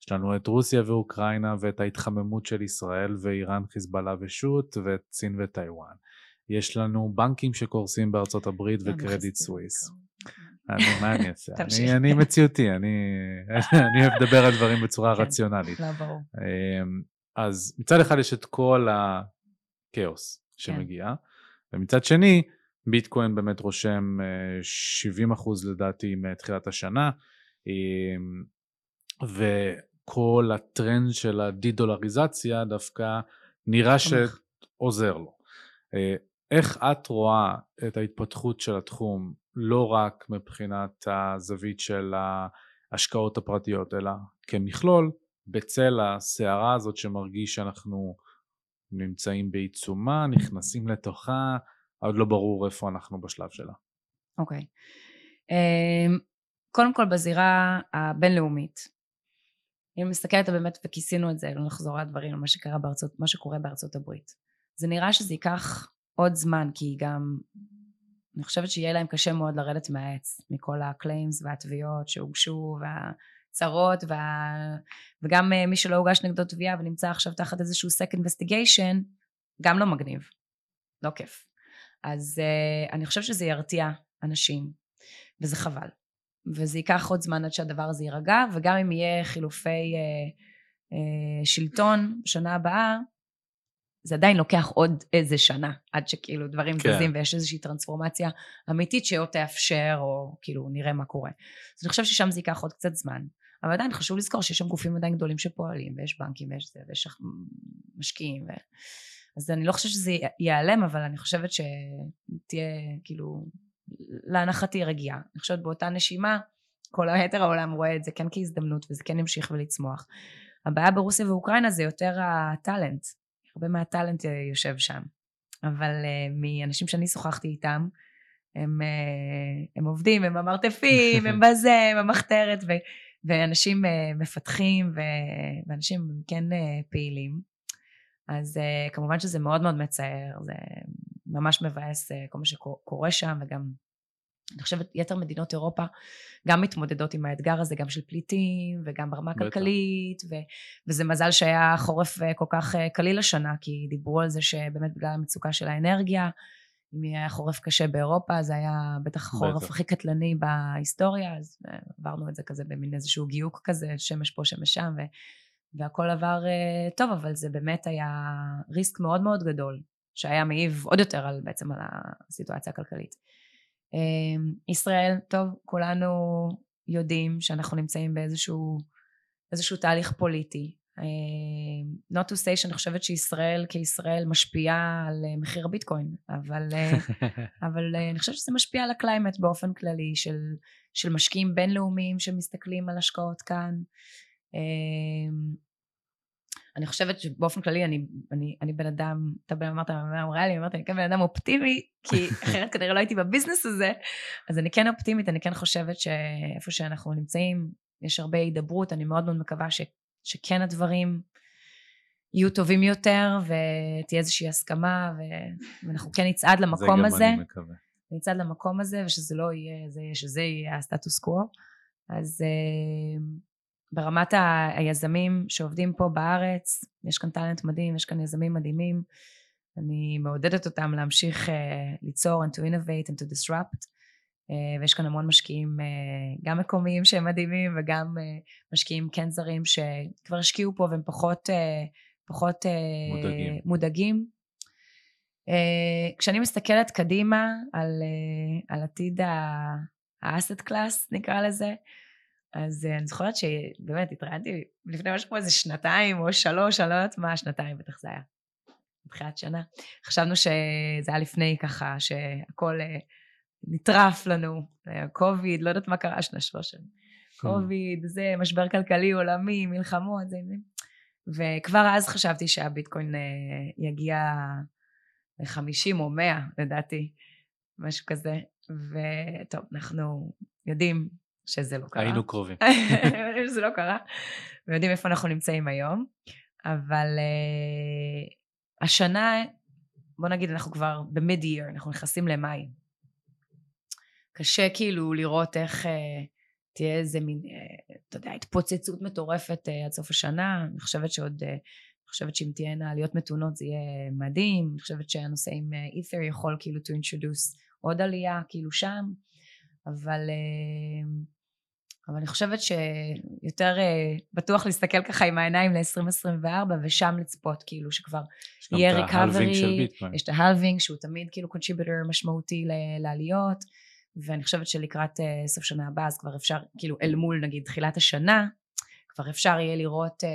Speaker 1: יש לנו את רוסיה ואוקראינה ואת ההתחממות של ישראל ואיראן, חיזבאללה ושות' ואת סין וטיוואן. יש לנו בנקים שקורסים בארצות הברית
Speaker 2: לא
Speaker 1: וקרדיט סוויס. אני, מה אני אעשה? אני, אני מציאותי, אני, אני אוהב לדבר על דברים בצורה
Speaker 2: כן.
Speaker 1: רציונלית.
Speaker 2: לא, ברור.
Speaker 1: אמ, אז מצד אחד יש את כל הכאוס שמגיע, ומצד שני ביטקוין באמת רושם אה, 70% לדעתי מתחילת השנה, אמ, וכל הטרנד של הדי-דולריזציה דווקא נראה. שעוזר לו. אה, איך את רואה את ההתפתחות של התחום, לא רק מבחינת הזווית של ההשקעות הפרטיות, אלא כמכלול, בצל הסערה הזאת שמרגיש שאנחנו נמצאים בעיצומה, נכנסים לתוכה, עוד לא ברור איפה אנחנו בשלב שלה.
Speaker 2: אוקיי. אמ, קודם כל בזירה הבינלאומית, אם מסתכלת באמת וכיסינו את זה, לא נחזור על מה, שקרה בארצות, מה שקורה בארצות הברית. זה נראה שזה ייקח עוד זמן, כי גם אני חושבת שיהיה להם קשה מאוד לרדת מהעץ, מכל ה claims והתביעות שהוגשו והצהרות וה... וגם אה, מי שלא הוגש נגדו תביעה ונמצא עכשיו תחת איזשהו SEC investigation, גם לא מגניב, לא כיף. אז uh, אני חושבת שזה ירתיע אנשים, וזה חבל. וזה ייקח עוד זמן עד שהדבר הזה יירגע, וגם אם יהיה חילופי uh, uh, שלטון בשנה הבאה, זה עדיין לוקח עוד איזה שנה עד שכאילו דברים כן. זזים ויש איזושהי טרנספורמציה אמיתית שעוד תאפשר או כאילו נראה מה קורה. אז אני חושב ששם זה ייקח עוד קצת זמן. אבל עדיין חשוב לזכור שיש שם גופים עדיין גדולים שפועלים ויש בנקים ויש זה ויש משקיעים ו... אז אני לא חושבת שזה ייעלם אבל אני חושבת שתהיה כאילו להנחתי רגיעה. אני חושבת באותה נשימה כל היתר העולם רואה את זה כן כהזדמנות וזה כן ימשיך ולצמוח. הבעיה ברוסיה ואוקראינה זה יותר הטאלנט הרבה מהטאלנט יושב שם. אבל uh, מאנשים שאני שוחחתי איתם, הם, uh, הם עובדים, הם המרתפים, הם בזה, הם המחתרת, ו, ואנשים uh, מפתחים, ו, ואנשים כן uh, פעילים. אז uh, כמובן שזה מאוד מאוד מצער, זה ממש מבאס uh, כל מה שקורה שם, וגם אני חושבת יתר מדינות אירופה גם מתמודדות עם האתגר הזה, גם של פליטים וגם ברמה הכלכלית, ו- וזה מזל שהיה חורף אה, כל כך אה, קליל השנה, כי דיברו על זה שבאמת בגלל המצוקה של האנרגיה, אם היה חורף קשה באירופה, זה היה בטח החורף הכי קטלני בהיסטוריה, אז אה, עברנו את זה כזה במין איזשהו גיוק כזה, שמש פה, שמש שם, ו- והכל עבר טוב, אבל זה באמת היה risk מאוד מאוד גדול, שהיה מעיב עוד יותר על, בעצם על הסיטואציה הכלכלית. אמ, ישראל, טוב, כולנו יודעים שאנחנו נמצאים באיזשהו איזשהו תהליך פוליטי. אמ, not to say שאני חושבת שישראל כישראל משפיעה על אה, מחיר הביטקוין, אבל, אה, אבל אה, אני חושבת שזה משפיע על ה climate באופן כללי של, של משקיעים בינלאומיים שמסתכלים על השקעות כאן. אני חושבת שבאופן כללי אני, אני, אני בן אדם, אתה בן אמרת, אמרה לי, אמרת, אני כן בן אדם אופטימי, כי אחרת כנראה לא הייתי בביזנס הזה, אז אני כן אופטימית, אני כן חושבת שאיפה שאנחנו נמצאים, יש הרבה הידברות, אני מאוד מאוד מקווה ש, שכן הדברים יהיו טובים יותר, ותהיה איזושהי הסכמה, ו, ואנחנו כן נצעד למקום הזה. זה גם אני מקווה. נצעד למקום הזה, ושזה לא יהיה, זה, שזה יהיה הסטטוס קוו. אז ברמת היזמים שעובדים פה בארץ, יש כאן טאלנט מדהים, יש כאן יזמים מדהימים, אני מעודדת אותם להמשיך uh, ליצור and to innovate and to disrupt, uh, ויש כאן המון משקיעים uh, גם מקומיים שהם מדהימים וגם uh, משקיעים כן זרים שכבר השקיעו פה והם פחות, uh, פחות uh, מודאגים. מודאגים. Uh, כשאני מסתכלת קדימה על, uh, על עתיד ה-asset class נקרא לזה, אז uh, אני זוכרת שבאמת התראיינתי לפני משהו כמו איזה שנתיים או שלוש, אני לא יודעת מה, שנתיים בטח זה היה. בתחילת שנה. חשבנו שזה היה לפני ככה, שהכל uh, נטרף לנו, קוביד, לא יודעת מה קרה שנה שלוש שנים. כן. קוביד, זה, משבר כלכלי עולמי, מלחמות, זה, וכבר אז חשבתי שהביטקוין יגיע ל-50 או 100, לדעתי, משהו כזה. וטוב, אנחנו יודעים שזה לא קרה.
Speaker 1: היינו קרובים.
Speaker 2: שזה לא קרה, ויודעים איפה אנחנו נמצאים היום, אבל uh, השנה, בוא נגיד אנחנו כבר במיד ייר, אנחנו נכנסים למאי. קשה כאילו לראות איך uh, תהיה איזה מין, uh, אתה יודע, התפוצצות מטורפת uh, עד סוף השנה, אני חושבת שעוד, uh, אני חושבת שאם תהיינה עליות מתונות זה יהיה מדהים, אני חושבת שהנושא עם אית'ר יכול כאילו to introduce עוד עלייה כאילו שם, אבל uh, אבל אני חושבת שיותר uh, בטוח להסתכל ככה עם העיניים ל-2024 ושם לצפות כאילו שכבר יהיה ריקאברי, יש את ההלווינג שהוא תמיד כאילו קונשיבטור משמעותי לעליות ואני חושבת שלקראת uh, סוף שנה הבאה אז כבר אפשר כאילו אל מול נגיד תחילת השנה כבר אפשר יהיה לראות uh,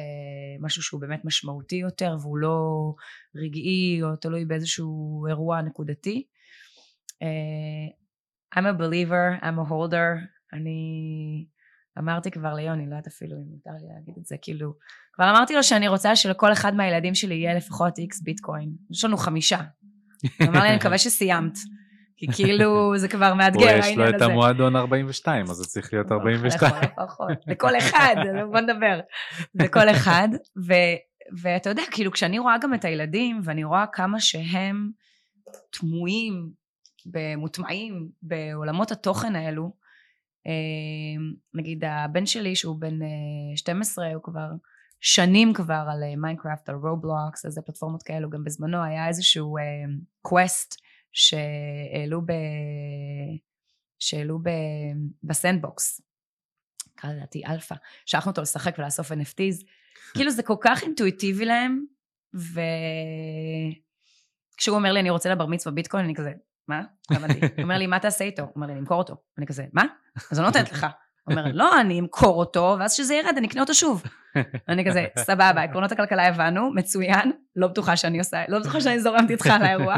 Speaker 2: משהו שהוא באמת משמעותי יותר והוא לא רגעי או תלוי באיזשהו אירוע נקודתי. Uh, I'm a believer, I'm a holder, אני אמרתי כבר ליוני, לא יודעת אפילו אם מותר לי להגיד את זה, כאילו, כבר אמרתי לו שאני רוצה שלכל אחד מהילדים שלי יהיה לפחות איקס ביטקוין. יש לנו חמישה. הוא אמר לי, אני מקווה שסיימת. כי כאילו זה כבר מאתגר
Speaker 1: הוא יש
Speaker 2: העניין
Speaker 1: לו
Speaker 2: הזה.
Speaker 1: את המועדון 42, אז זה צריך להיות 42.
Speaker 2: לכל הפחות. לכל אחד, בוא נדבר. לכל אחד. ואתה יודע, כאילו כשאני רואה גם את הילדים, ואני רואה כמה שהם דמויים, מוטמעים בעולמות התוכן האלו, נגיד הבן שלי שהוא בן אה, 12, הוא כבר שנים כבר על Minecraft, על Roblox, איזה פלטפורמות כאלו, גם בזמנו היה איזשהו quest שהעלו ב... שהעלו ב... ב Sandbox, קרא לדעתי אלפא, שלחנו אותו לשחק ולאסוף NFTs, כאילו זה כל כך אינטואיטיבי להם, וכשהוא אומר לי אני רוצה לבר מצווה ביטקוין, אני כזה, מה? הוא אומר לי, מה תעשה איתו? הוא אומר לי, למכור אותו. אני כזה, מה? אז אני לא נותנת לך. הוא אומר, לא, אני אמכור אותו, ואז כשזה ירד, אני אקנה אותו שוב. אני כזה, סבבה, עקרונות הכלכלה הבנו, מצוין, לא בטוחה שאני עושה, לא בטוחה שאני זורמת איתך על האירוע.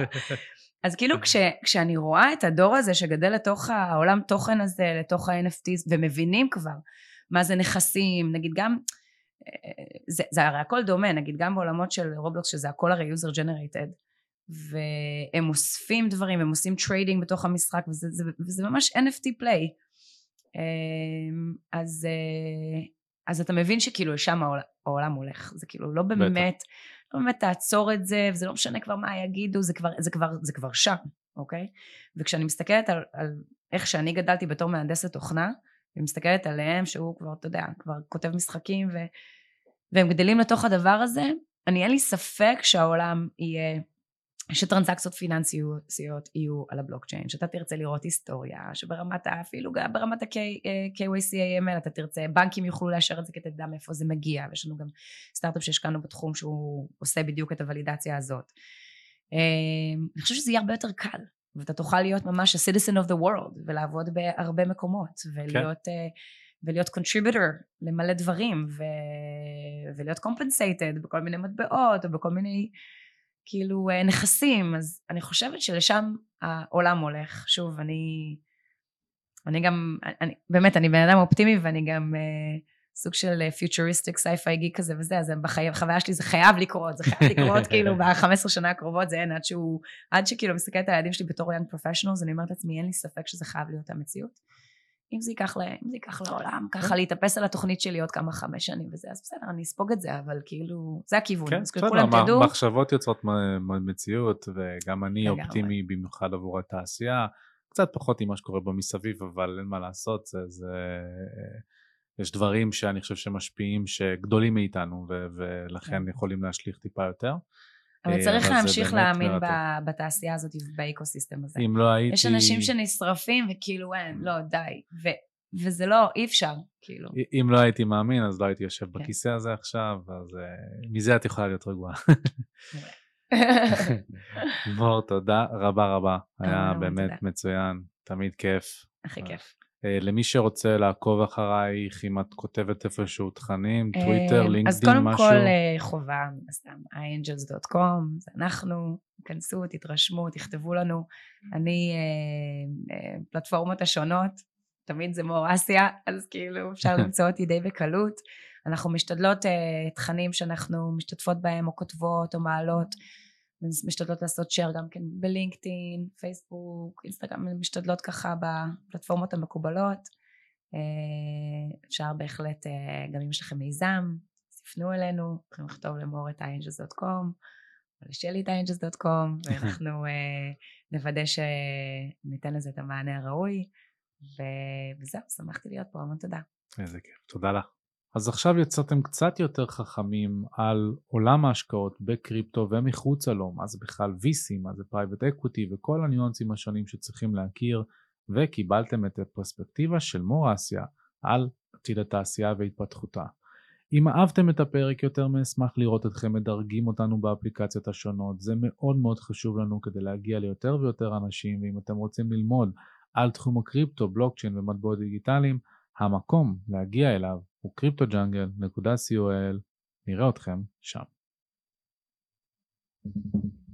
Speaker 2: אז כאילו כש, כשאני רואה את הדור הזה שגדל לתוך העולם תוכן הזה, לתוך ה-NFTs, ומבינים כבר מה זה נכסים, נגיד גם, זה, זה הרי הכל דומה, נגיד גם בעולמות של Roblox, שזה הכל הרי user generated, והם אוספים דברים, הם עושים trading בתוך המשחק, וזה, זה, וזה ממש NFT play. אז, אז אתה מבין שכאילו לשם העולם, העולם הולך, זה כאילו לא באמת, לא באמת תעצור את זה, וזה לא משנה כבר מה יגידו, זה כבר, זה כבר, זה כבר שם, אוקיי? וכשאני מסתכלת על, על איך שאני גדלתי בתור מהנדסת תוכנה, ומסתכלת עליהם שהוא כבר, אתה יודע, כבר כותב משחקים, ו, והם גדלים לתוך הדבר הזה, אני אין לי ספק שהעולם יהיה שטרנזקציות פיננסיות יהיו על הבלוקצ'יין, שאתה תרצה לראות היסטוריה, שברמת. אפילו גם ברמת ה-KYC-AML אתה תרצה, בנקים יוכלו לאשר את זה אתה יודע מאיפה זה מגיע, ויש לנו גם סטארט-אפ שהשקענו בתחום שהוא עושה בדיוק את הוולידציה הזאת. אני חושבת שזה יהיה הרבה יותר קל, ואתה תוכל להיות ממש ה-citizen of the world, ולעבוד בהרבה מקומות, ולהיות... כן. ולהיות contributor למלא דברים, ו... ולהיות compensated בכל מיני מטבעות, או בכל מיני... כאילו נכסים, אז אני חושבת שלשם העולם הולך. שוב, אני, אני גם, אני, באמת, אני בן אדם אופטימי ואני גם אה, סוג של futuristic sci-fi geek כזה וזה, אז בחוויה שלי זה חייב לקרות, זה חייב לקרות כאילו ב-15 שנה הקרובות, זה אין עד שהוא, עד שכאילו מסתכלת על הילדים שלי בתור young professionals, אני אומרת לעצמי, אין לי ספק שזה חייב להיות המציאות. אם זה ייקח, לה, אם זה ייקח לעולם, ככה כן. להתאפס על התוכנית שלי עוד כמה חמש שנים וזה, אז בסדר, אני אספוג את זה, אבל כאילו, זה הכיוון.
Speaker 1: כן, בסדר, כולם תדעו. מחשבות יוצרות מציאות, וגם אני אופטימי במיוחד עבור התעשייה, קצת פחות עם מה שקורה במסביב, אבל אין מה לעשות, זה, זה... יש דברים שאני חושב שמשפיעים, שגדולים מאיתנו, ו- ולכן כן. יכולים להשליך טיפה יותר.
Speaker 2: אבל אה, צריך להמשיך להאמין בתעשייה הזאת ובאקוסיסטם הזה.
Speaker 1: אם לא הייתי...
Speaker 2: יש אנשים שנשרפים וכאילו אין, לא, די. ו... וזה לא, אי אפשר, כאילו.
Speaker 1: אם לא הייתי מאמין, אז לא הייתי יושב כן. בכיסא הזה עכשיו, אז uh, מזה את יכולה להיות רגועה. מור, תודה רבה רבה. היה באמת מצוין, תמיד כיף.
Speaker 2: הכי כיף.
Speaker 1: אה, למי שרוצה לעקוב אחרייך, אם את כותבת איפשהו תכנים, טוויטר, לינקדאין, משהו?
Speaker 2: אז קודם כל אה, חובה, סתם, iangels.com, זה אנחנו, כנסו, תתרשמו, תכתבו לנו. אני, אה, פלטפורמות השונות, תמיד זה מור אסיה, אז כאילו אפשר למצוא אותי די בקלות. אנחנו משתדלות תכנים שאנחנו משתתפות בהם, או כותבות, או מעלות. משתדלות לעשות share גם כן בלינקדאין, פייסבוק, אינסטגרם, משתדלות ככה בפלטפורמות המקובלות. אה, אפשר בהחלט, אה, גם אם יש לכם מיזם, תפנו אלינו, יכולים לכתוב למור at angels.com, או לשלי at angels.com, ואנחנו אה, נוודא שניתן לזה את המענה הראוי. וזהו, שמחתי להיות פה, המון תודה.
Speaker 1: איזה כיף, תודה לך. אז עכשיו יצאתם קצת יותר חכמים על עולם ההשקעות בקריפטו ומחוצה לו, מה זה בכלל VC, מה זה private equity וכל הניואנסים השונים שצריכים להכיר, וקיבלתם את הפרספקטיבה של מור אסיה על עתיד התעשייה והתפתחותה. אם אהבתם את הפרק יותר מאשמח לראות אתכם מדרגים אותנו באפליקציות השונות, זה מאוד מאוד חשוב לנו כדי להגיע ליותר ויותר אנשים, ואם אתם רוצים ללמוד על תחום הקריפטו, בלוקצ'יין ומטבעות דיגיטליים, המקום להגיע אליו הוא cryptojungle.co.il, נראה אתכם שם. thank you